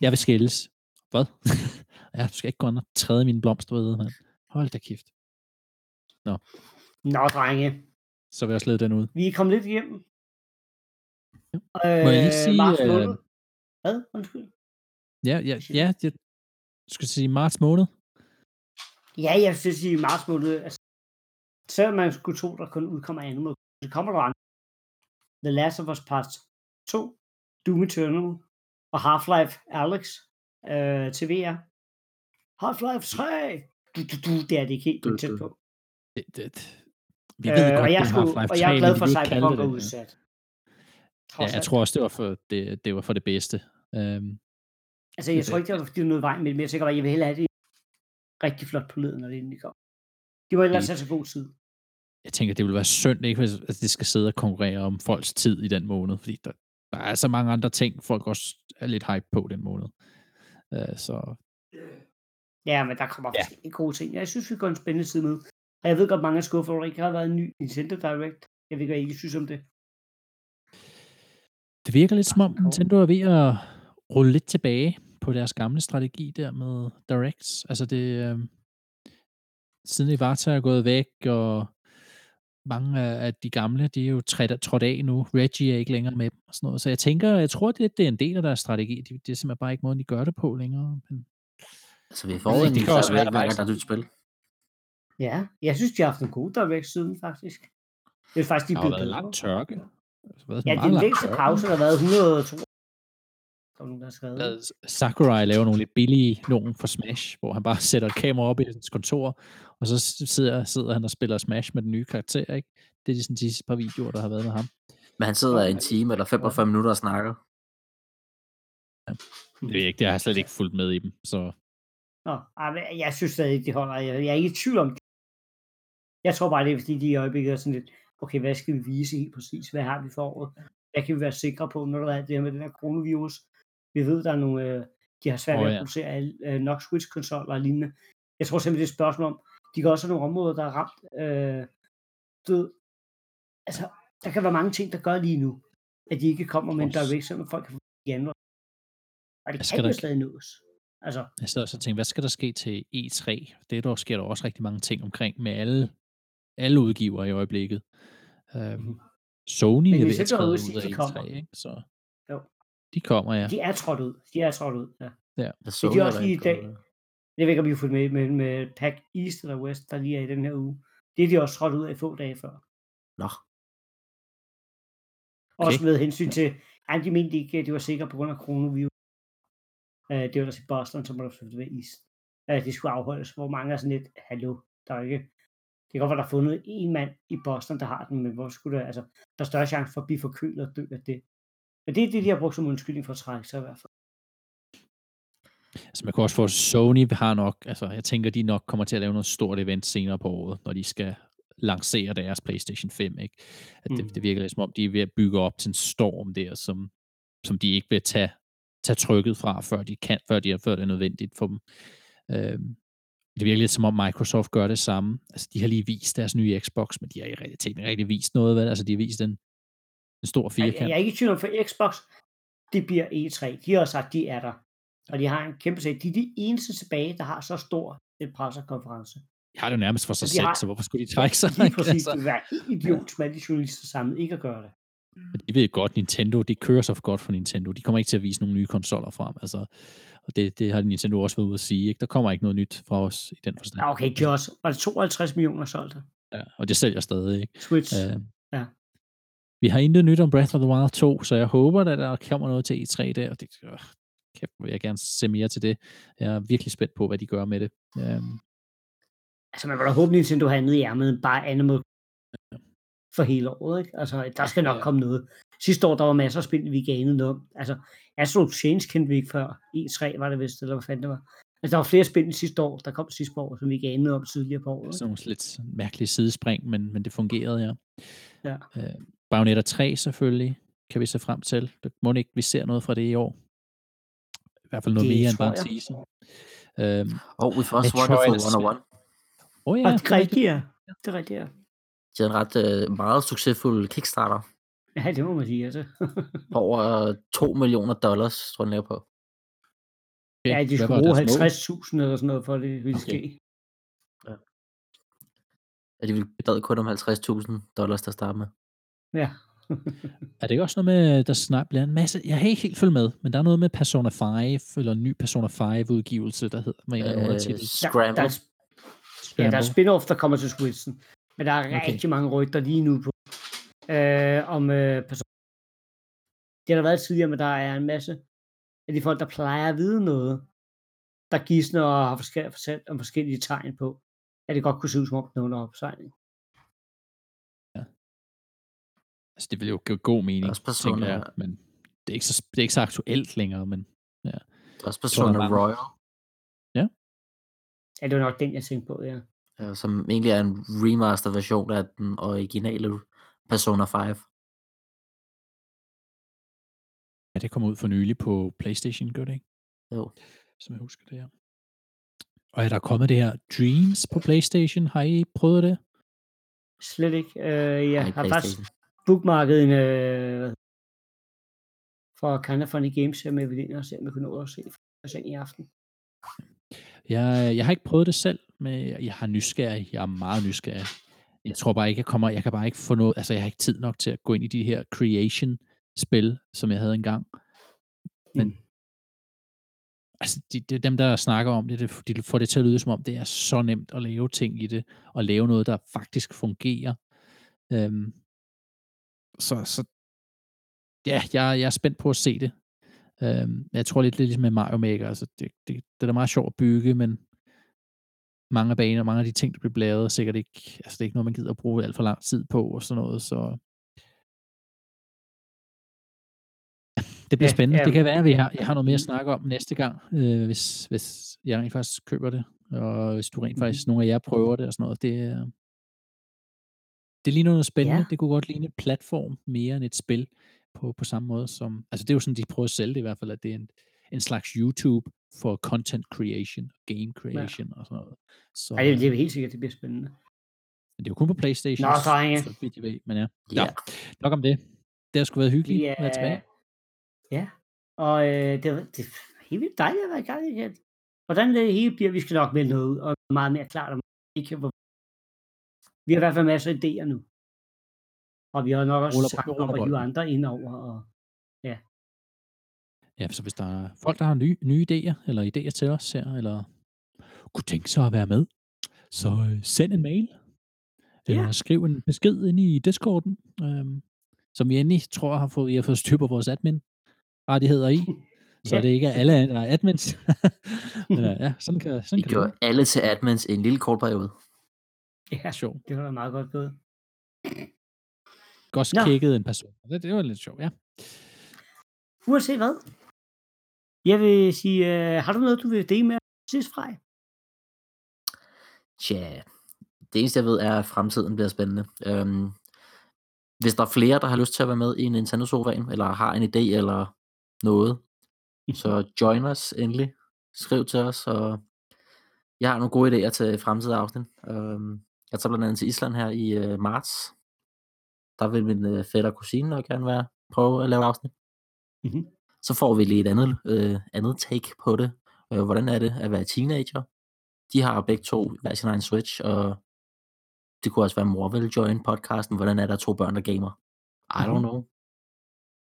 Jeg vil skilles. Hvad? ja, du skal ikke gå ind og træde mine blomster ved, mand. Hold da kæft. Nå, drenge. Så vil jeg slide den ud. Vi er kommet lidt hjem. Må jeg lige sige, marts øh, måned. Hvad? Undskyld. Ja, ja, ja, jeg skulle sige marts måned. Ja, jeg vil sige marts måned. Altså, selvom man skulle tro, der kun udkommer Animal Crossing, så kommer der andre. The Last of Us Part 2, Doom Eternal og Half-Life Alex øh, til VR. Half-Life 3! Du, du, du, det er det ikke helt tæt på. Det, det, vi ved Øh, godt, og, jeg er skulle, Half-Life og jeg 3, er glad for, at Cyberpunk er udsat. Ja, jeg tror også, det var for det, det, var for det bedste. Øhm, Altså, jeg tror ikke, det var fordi, det var noget vej med det, men jeg tænker bare, jeg vil hellere have det rigtig flot på leden, når det endelig kommer. De må ellers Helt. have så god tid. jeg tænker, det vil være synd, ikke, hvis at det skal sidde og konkurrere om folks tid i den måned, fordi der, der er så mange andre ting, folk også er lidt hype på den måned. Øh, så Ja, men der kommer Ja. ja. gode ting. Jeg synes, vi går en spændende tid med. Og jeg ved godt, mange er skuffet over, at der ikke har været en ny Nintendo Direct. Jeg ved ikke, hvad I synes om det. Det virker lidt som om. Nintendo er ved at rulle lidt tilbage på deres gamle strategi der med Directs. Altså det, øh, siden Iwata er gået væk, og mange af de gamle, de er jo træt, trådt af nu. Reggie er ikke længere med dem og sådan noget. Så jeg tænker, jeg tror, det, det er en del af deres strategi. Det, det er simpelthen bare ikke måden, de gør det på længere. Men Altså, vi får en være, hver der er nyt spil. Ja, jeg synes, de har haft en god Direct siden, faktisk. Det er faktisk, de er blevet været bedre. lang tørke. Altså, været Ja, er den længste pause, der har været 102. Der er nogen, der har skrevet. Hvad, Sakurai laver nogle lidt billige nogen for Smash, hvor han bare sætter et kamera op i hans kontor, og så sidder, sidder han og spiller Smash med den nye karakter, ikke? Det er de, sådan, de sidste par videoer, der har været med ham. Men han sidder i en time eller 45 minutter og snakker. Det ved jeg ikke, det har jeg slet ikke fulgt med i dem, så Nå, jeg synes stadig ikke, de holder. Jeg, jeg er ikke i tvivl om det. Jeg tror bare, det er fordi, de i øjeblikket er sådan lidt, okay, hvad skal vi vise helt præcis? Hvad har vi for året? Hvad kan vi være sikre på, når der er det her med den her coronavirus? Vi ved, der er nogle, øh, de har svært Åh, ved at ja. producere alle, øh, nok Switch-konsoller og lignende. Jeg tror simpelthen, det er et spørgsmål om, de kan også have nogle områder, der er ramt. Øh, ved, altså, der kan være mange ting, der gør lige nu, at de ikke kommer med en direct, så folk kan få i januar. Og det kan jo stadig nås. Altså, jeg sidder også og tænker, hvad skal der ske til E3? Det der sker der også rigtig mange ting omkring med alle, alle udgiver i øjeblikket. Øhm, Sony Men er ved at træde ud af de E3, kommer. ikke? Så Jo. de kommer, ja. de er trådt ud. De er trådt ud, ja. Jeg så de er også lige i dag. Jeg ved ikke, om I har fået med, med, med Pack East eller West, der lige er i den her uge. Det er de også trådt ud af få dage før. Nå, Også med hensyn til, at de mente ikke, at de var sikre på grund af coronavirus. Uh, det var der til Boston, så må der selvfølgelig være is. Uh, det skulle afholdes, hvor mange er sådan lidt, hallo, der er ikke... Det kan godt være, der er fundet en mand i Boston, der har den, men hvor skulle det, altså, der er større chance for at blive forkølet og dø af det. Men det er det, de har brugt som undskyldning for at trække sig i hvert fald. Altså man kan også få, Sony har nok, altså jeg tænker, de nok kommer til at lave noget stort event senere på året, når de skal lancere deres PlayStation 5, ikke? At det, Mm. det virker lidt som om, de er ved at bygge op til en storm der, som, som de ikke vil tage, tage trykket fra, før de kan, før, de, før det er nødvendigt for dem. Øhm, det virker lidt som om Microsoft gør det samme. Altså, de har lige vist deres nye Xbox, men de har i realiteten ikke rigtig vist noget, vel? Altså, de har vist en, en stor firkant. jeg er ikke i tvivl om, for Xbox, det bliver E3. De har sagt, de er der. Og de har en kæmpe sag. De er de eneste tilbage, der har så stor en pressekonference. De har det jo nærmest for sig selv, har- så hvorfor skulle de trække sig? Lige præcis. Altså, Det være helt idiot med alle de journalister samlet ikke at gøre det. De ved godt, Nintendo, de kører så godt for Nintendo. De kommer ikke til at vise nogle nye konsoller frem. Altså, Og det, det har Nintendo også været ude at sige. Ikke? Der kommer ikke noget nyt fra os i den forstand. Ja, okay, Josh. Var det 52 millioner solgte? Ja, og det sælger stadig. Ikke? Switch. Øh, Ja. Vi har intet nyt om Breath of the Wild 2, så jeg håber, at der kommer noget til E3 der. Og det, øh, kæft, vil jeg gerne se mere til det. Jeg er virkelig spændt på, hvad de gør med det. Øhm, Altså, man vil da håbe, Nintendo har andet i ærmet bare Animal for hele året, ikke? Altså, der skal nok Ja. komme noget. Sidste år, der var masser af spil, vi gav noget om. Altså, Astro Change kendte vi ikke før. E3 var det vist, eller hvad fanden det var. Altså, der var flere spil sidste år, der kom sidste år, som vi gav noget om tidligere på året. sådan nogle lidt mærkelige sidespring, men, men det fungerede, ja. Ja. Øh, Bayonetta 3 selvfølgelig, kan vi se frem til. Det må ikke, vi ser noget fra det i år. I hvert fald noget Det mere end bare en teaser. Øhm, Og with us Wonderful er 101. oh ja, Ja, det det er rigtigt. rigtigt, ja. Det er rigtigt, ja. De havde en ret øh, meget succesfuld Kickstarter. Ja, det må man sige, altså. Over 2 millioner dollars, tror jeg, den på. Okay, ja, de hvad skulle bruge deres mål? 50.000 eller sådan noget, for at det ville Okay. ske. Ja, de ville bad kun om 50.000 dollars til at starte med. Ja. Er det ikke også noget med, der snart bliver en masse... Jeg har ikke helt følge med, men der er noget med Persona 5, eller en ny Persona 5-udgivelse, der hedder med en eller anden Øh, undertitel. Der, Scramble. der, er, ja, der er Scramble. spin-off, der kommer til Switchen. Men der er okay. rigtig mange rygter lige nu på. Øh, om øh, person. Det har der været tidligere, men der er en masse af de folk, der plejer at vide noget, der gidsner og har forskellige, fortalt om forskellige tegn på, at det godt kunne se ud som om, den er opsejling. Altså, det vil jo give god mening, Også tænker Persona- jeg, men det er, ikke så, det er ikke så aktuelt længere, men Der er også er mange. Royal, Ja, det var nok den, jeg tænkte på, ja. øh, som egentlig er en remaster version af den originale Persona 5. ja, det kommer ud for nylig på Playstation, gør det ikke? Jo. Som jeg husker det her. Og er der kommet det her Dreams på Playstation? Har I prøvet det? Slet ikke. Øh, jeg har faktisk bookmarket en øh, hvad- for Kind of Funny Games her med Evelyn, og se, om jeg kunne nå at se se i aften. Jeg, jeg har ikke prøvet det selv, men jeg har nysgerrig. Jeg er meget nysgerrig. Jeg tror bare ikke, jeg kommer, jeg kan bare ikke få noget, altså jeg har ikke tid nok til at gå ind i de her creation-spil, som jeg havde engang. Men Mm. altså, de, de, dem, der snakker om det, det, de får det til at lyde som om, det er så nemt at lave ting i det, og lave noget, der faktisk fungerer. Øhm, så, så ja, jeg, jeg er spændt på at se det. Øhm, jeg tror lidt, lidt ligesom med Mario Maker, altså det, det, det er da meget sjovt at bygge, men mange af baner, mange af de ting, der bliver er sikkert ikke, altså det er ikke noget, man gider at bruge alt for lang tid på, og sådan noget, så det bliver Ja, spændende. ja. Det kan være, at vi har, jeg har noget mere at snakke om næste gang, øh, hvis, hvis jeg rent faktisk køber det, og hvis du rent faktisk, nogle af jer prøver det og sådan noget. Det, er- det ligner noget spændende. Ja. Det kunne godt ligne et platform mere end et spil på, på samme måde som, altså det er jo sådan, de prøver at sælge det i hvert fald, at det er en, en slags YouTube for content creation, game creation og sådan noget. Så, Ej, det, det er helt sikkert, det bliver spændende. men det er jo kun på Playstation, Nå, drenge. så vidt jeg ved, men ja. Ja. ja. Nok om det. Det har sgu været hyggeligt Ja, at være tilbage. ja. Og øh, det, var- det er helt vildt dejligt at være i gang igen. Hvordan det hele bliver, vi skal nok melde noget ud, og meget mere klart om ikke hvor... Vi har i hvert fald masser af idéer nu. Og vi har nok også Ruller- sagt ruller bolden. andre ind over. Og, Ja, så hvis der er folk, der har nye, nye idéer, eller idéer til os her, eller kunne tænke sig at være med, så øh, send en mail, eller Ja. skriv en besked ind i Discorden, øhm, som vi endelig tror har fået, vi har fået styr på vores admin-rettigheder i, så Ja. det ikke er alle, der er admins. Men øh, ja, sådan kan, sådan Vi kan det gjorde alle til admins i en lille kort periode. ja, sjovt. det var da meget godt gået. Godt kigget en person. Det, det var lidt sjovt, ja. Uanset hvad. Jeg vil sige, øh, har du noget, du vil dele med os sidst fra? Tja, det eneste jeg ved er, at fremtiden bliver spændende. Øhm, hvis der er flere, der har lyst til at være med i Nintendo Sofaen, eller har en idé eller noget, så join os endelig. Skriv til os, og jeg har nogle gode idéer til fremtidige afsnit. Øhm, jeg tager blandt andet til Island her i øh, marts. Der vil min øh, fætter og kusine nok gerne være prøve at lave afsnit. Mhm. Så får vi lige et andet, øh, andet take på det. Øh, hvordan er det at være teenager? De har begge to hver sin egen Switch, og det kunne også være, mor vil join podcasten. Hvordan er der to børn, der gamer? I don't Mhm. know.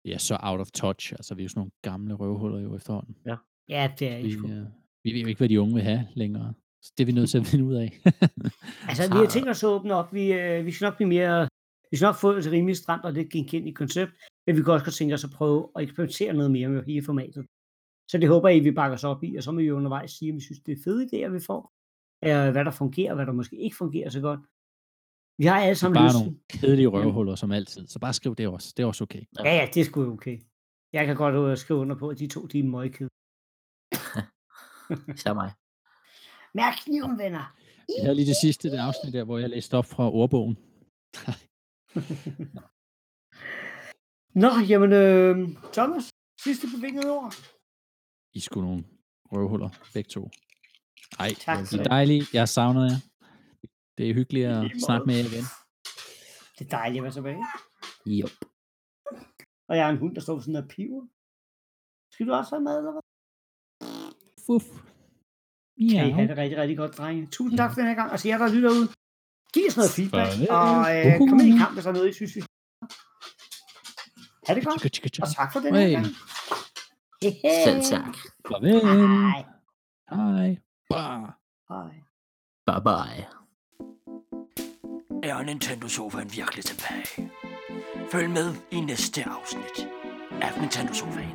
Ja, så out of touch. Altså, vi er jo sådan nogle gamle røvhuller jo efterhånden. Ja. Ja, det er Vi, sgu. øh, vi ved jo ikke, hvad de unge vil have længere. Så det er vi nødt til at finde ud af. Altså, vi har tænkt os at åbne op. Vi, øh, vi skal nok blive mere... Vi skal nok få et rimelig stramt og lidt genkendeligt koncept, men vi kan også godt tænke os at prøve at eksperimentere noget mere med hele formatet. Så det håber jeg, I vil bakke os op i, og så må vi jo undervejs sige, om vi synes, det er fede idéer, vi får. Hvad der fungerer, og hvad der måske ikke fungerer så godt. Vi har alle sammen Bare lysten. nogle kedelige røvhuller, som altid. Så bare skriv det også. Det er også okay. Ja, ja, det er sgu okay. Jeg kan godt skrive under på, at de to, de er møgkede. Især mig. Mærk kniven, venner. Jeg havde lige det sidste det afsnit der, hvor jeg læste op fra ordbogen. Nå, jamen, øh, Thomas, sidste bevingede ord. I skulle nogle røvhuller, begge to. Ej, Tak det er dejligt. Jeg savner jer. Det er hyggeligt at snakke med jer igen. Det er dejligt at være tilbage. Jo. Og jeg har en hund, der står sådan der piver. Skal du også have mad, eller hvad? Fuff. Kan Ja. I have det rigtig, rigtig godt, drenge. Tusind tak for den her gang, og til jer, der lytter ud. Giv os noget feedback, og øh, kom ind i kamp, hvis der er noget, I synes, vi. Ha' det godt, og tak for den her Hey. gang. Hehe. Selv tak. Farvel. Hej. Hej. Hej. Bye bye. Er Nintendo-sofaen virkelig tilbage? Følg med i næste afsnit af Nintendo-sofaen.